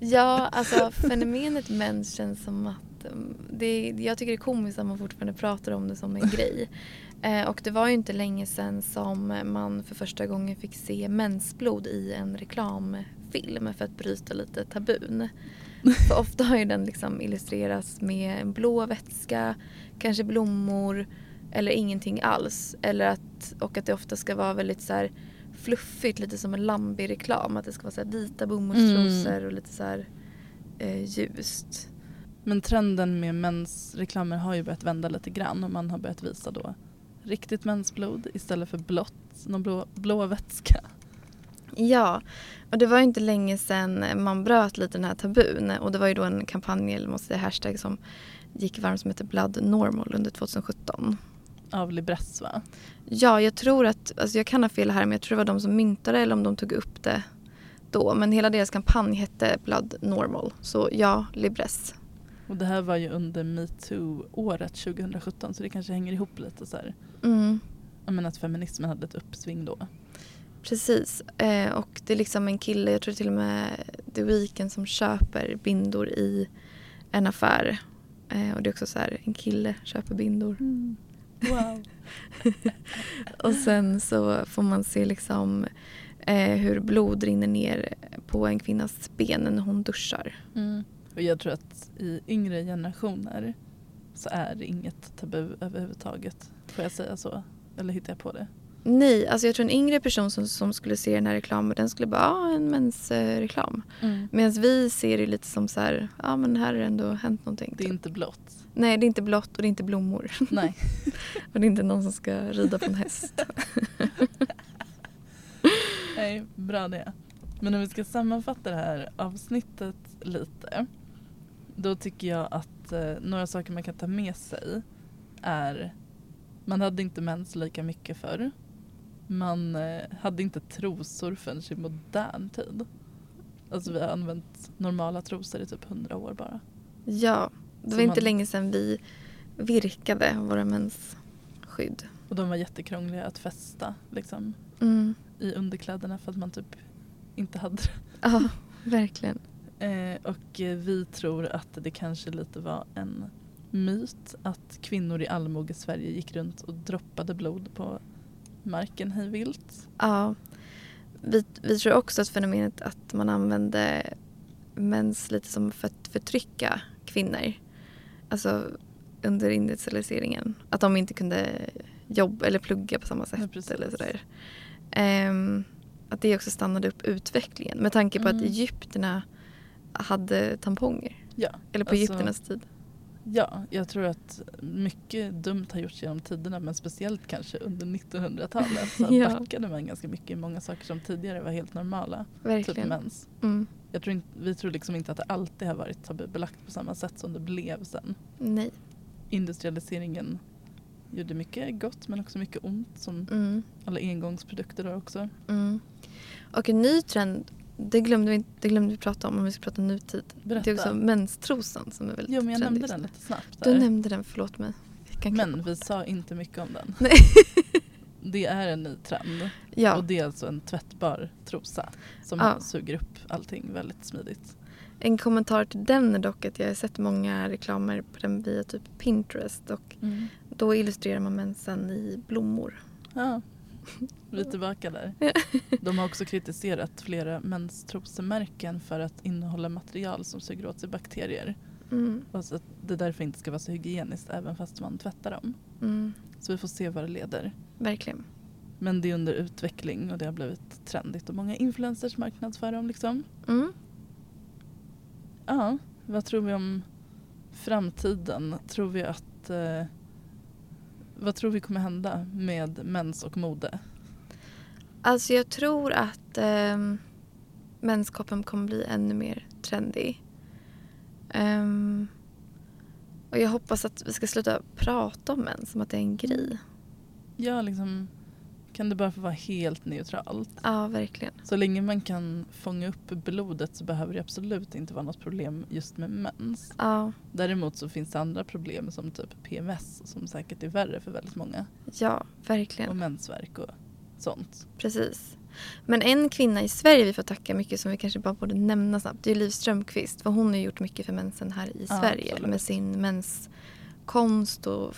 ja alltså fenomenet mens känns som att um, det, jag tycker det är komiskt att man fortfarande pratar om det som en grej. Eh, och det var ju inte länge sedan som man för första gången fick se mensblod i en reklamfilm för att bryta lite tabun. För ofta har ju den liksom illustrerats med en blå vätska, kanske blommor eller ingenting alls. Eller att, och att det ofta ska vara väldigt så här fluffigt, lite som en Lambi-reklam. Att det ska vara så vita bomullstrosor och lite så här eh, ljust. Men trenden med mensreklamer har ju börjat vända lite grann och man har börjat visa då riktigt mensblod istället för blått, någon blå, blå vätska. Ja, och det var ju inte länge sedan man bröt lite den här tabun. Och det var ju då en kampanj, eller måste säga hashtag, som gick varmt som heter Blood Normal under 2017. Av Libresse va? Ja, jag tror att, alltså jag kan ha fel här men jag tror det var de som myntade eller om de tog upp det då. Men hela deras kampanj hette Blood Normal. Så ja, Libresse. Och det här var ju under metoo-året 2017 så det kanske hänger ihop lite så här. Mm, Jag menar att feminismen hade ett uppsving då. precis. Eh, och det är liksom en kille, jag tror till och med The Weeknd som köper bindor i en affär. Eh, och det är också så här, en kille köper bindor. Wow. Och sen så får man se liksom eh, hur blod rinner ner på en kvinnas ben när hon duschar. Mm. Och jag tror att i yngre generationer så är det inget tabu överhuvudtaget. Får jag säga så? Eller hittar jag på det? Nej, alltså jag tror en yngre person som, som skulle se den här reklamen den skulle bara, ja en mensreklam. Mm. Medan vi ser det lite som så här, ja men här har det ändå hänt någonting. Det är inte blått. Nej, det är inte blått och det är inte blommor. Nej. och det är inte någon som ska rida på en häst. Nej, bra det. Men om vi ska sammanfatta det här avsnittet lite. Då tycker jag att eh, några saker man kan ta med sig är man hade inte mens lika mycket förr. Man eh, hade inte trosor förrän i modern tid. Alltså vi har använt normala trosor i typ hundra år bara. Ja, det var Som inte man- länge sedan vi virkade våra mensskydd. Och de var jättekrångliga att fästa liksom, Mm. i underkläderna för att man typ inte hade det. Ja, verkligen. Eh, och vi tror att det kanske lite var en myt att kvinnor i allmoge-Sverige gick runt och droppade blod på marken hej vilt. Ja. Vi, vi tror också att fenomenet att man använde mens lite som för att förtrycka kvinnor. Alltså under industrialiseringen. Att de inte kunde jobba eller plugga på samma Ja, sätt. precis. eller sådär. Ehm, att det också stannade upp utvecklingen. Med tanke på att Mm. egyptierna hade tamponger. Ja, Eller på alltså- egyptiernas tid. Ja, jag tror att mycket dumt har gjorts genom tiderna men speciellt kanske under 1900-talet så Ja. backade man ganska mycket i många saker som tidigare var helt normala. Verkligen. Typ mens. Mm. Jag tror inte, vi tror liksom inte att det alltid har varit tabubelagt på samma sätt som det blev sen. Nej. Industrialiseringen gjorde mycket gott men också mycket ont som Mm. alla engångsprodukter har också. Mm. Och en ny trend, det glömde, vi, det glömde vi prata om om vi ska prata nutid. Berätta. Det är också menstrosan som är väldigt Jo men jag trendig nämnde den lite snabbt Du där. nämnde den, förlåt mig. Men vi sa inte mycket om den. Nej. Det är en ny trend. Ja. Och det är alltså en tvättbar trosa som Ja. suger upp allting väldigt smidigt. En kommentar till den är dock att jag har sett många reklamer på den via typ Pinterest och då illustrerar man mensen i blommor. Ja, vi är tillbaka där. De har också kritiserat flera menstrosemärken för att innehålla material som suger åt sig bakterier. Mm. Och så att det därför inte ska vara så hygieniskt även fast man tvättar dem. Mm. Så vi får se vad det leder. Verkligen. Men det är under utveckling och det har blivit trendigt och många influencers marknadsför dem liksom. Mm. Ja, vad tror vi om framtiden? Tror vi att... Eh, vad tror vi kommer hända med mens och mode? Alltså jag tror att um, menskoppen kommer bli ännu mer trendig. Ehm, och jag hoppas att vi ska sluta prata om mens som att det är en grej. Ja, liksom... Kan det bara få vara helt neutralt? Ja, verkligen. Så länge man kan fånga upp blodet så behöver det absolut inte vara något problem just med mens. Ja, Däremot så finns det andra problem som typ PMS som säkert är värre för väldigt många. ja, verkligen. Och mensvärk och sånt. Precis. Men en kvinna i Sverige vi får tacka mycket som vi kanske bara borde nämna snabbt. Det är Liv Strömquist. För hon har gjort mycket för mensen här i Ja, Sverige. absolut. Med sin menskonst och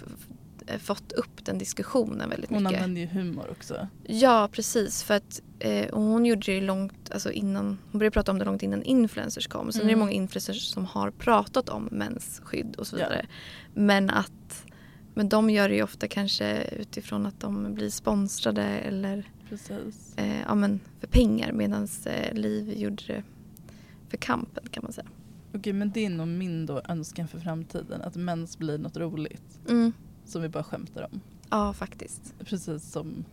fått upp den diskussionen väldigt Hon mycket. använder ju humor också. Ja, precis. För att eh, och hon gjorde det långt, alltså innan, hon började prata om det långt innan influencers kom. Sen är det Mm. många influencers som har pratat om mensskydd och så Ja. vidare. Men att men de gör det ju ofta kanske utifrån att de blir sponsrade eller eh, ja, men för pengar medan eh, Liv gjorde det för kampen kan man säga. Okej, men är nog min då önskan för framtiden. Att mens blir något roligt. Mm. Som vi bara skämtar om. Ja, faktiskt. Precis som...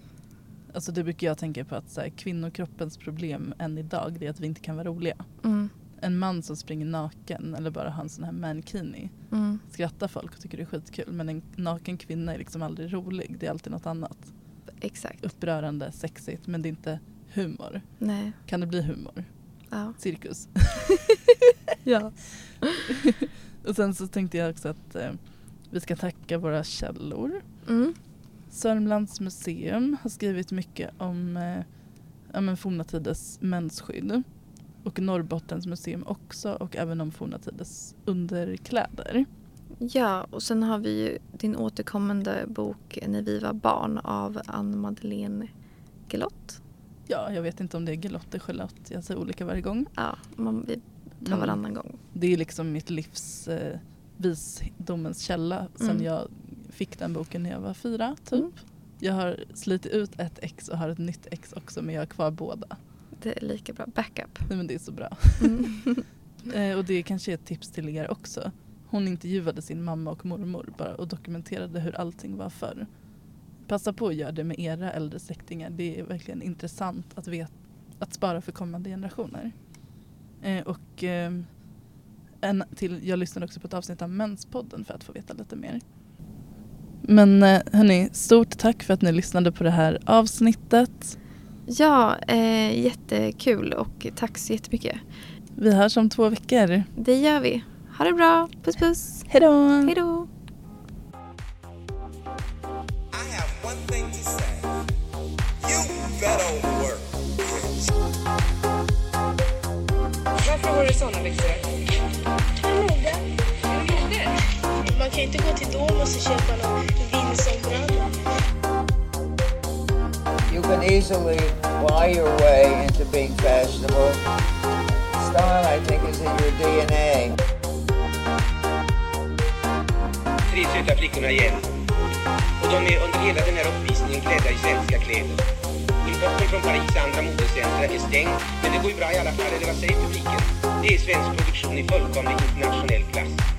Alltså det brukar jag tänka på att så här, kvinnokroppens problem än idag det är att vi inte kan vara roliga. Mm. En man som springer naken eller bara har en sån här mankini Mm. skrattar folk och tycker det är skitkul. Men en naken kvinna är liksom aldrig rolig. Det är alltid något annat. Exakt. Upprörande, sexigt men det är inte humor. Nej. Kan det bli humor? Ja. Cirkus. ja. och sen så tänkte jag också att eh, vi ska tacka våra källor. Mm. Sörmlands museum har skrivit mycket om eh, ja, men forna tiders mensskydd. Och Norrbottens museum också och även om forna tiders underkläder. Ja, och sen har vi ju din återkommande bok När vi var barn av Ann-Madeleine Gelott. Ja, jag vet inte om det är Gelotte eller Charlotte. Jag säger olika varje gång. Ja, man, vi tar Men varannan gång. Det är liksom mitt livs eh, visdomens källa sen Mm. jag fick den boken när jag var fyra typ. Mm. Jag har slitit ut ett ex och har ett nytt ex också men jag har kvar båda. Det är lika bra. Backup. Nej men det är så bra. Mm. Eh, och det kanske är ett tips till er också. Hon intervjuade sin mamma och mormor bara och dokumenterade hur allting var förr. Passa på att göra det med era äldre släktingar. Det är verkligen intressant att, vet, att spara för kommande generationer. Eh, och eh, en till, jag lyssnade också på ett avsnitt av Menspodden för att få veta lite mer. Men eh, hörni, stort tack för att ni lyssnade på det här avsnittet. Ja, eh, jättekul och tack så jättemycket. Vi hörs om två veckor. Det gör vi. Ha det bra. Puss puss. Hejdå! Hej då. I have one thing to say. You better work. Varför har du såna byxor? Kan inte gå till Domus och köpa någon vindsombralla. You can easily lie your way into being fashionable. Style, I think, is in your DNA. Tre söta flickorna igen. Och de är under hela den här uppvisningen klädda i svenska kläder. Importen från Paris andra modecentra är stängd, men det går ju bra i alla fall, eller vad säger publiken? Det är svensk produktion i fullkomlig internationell klass.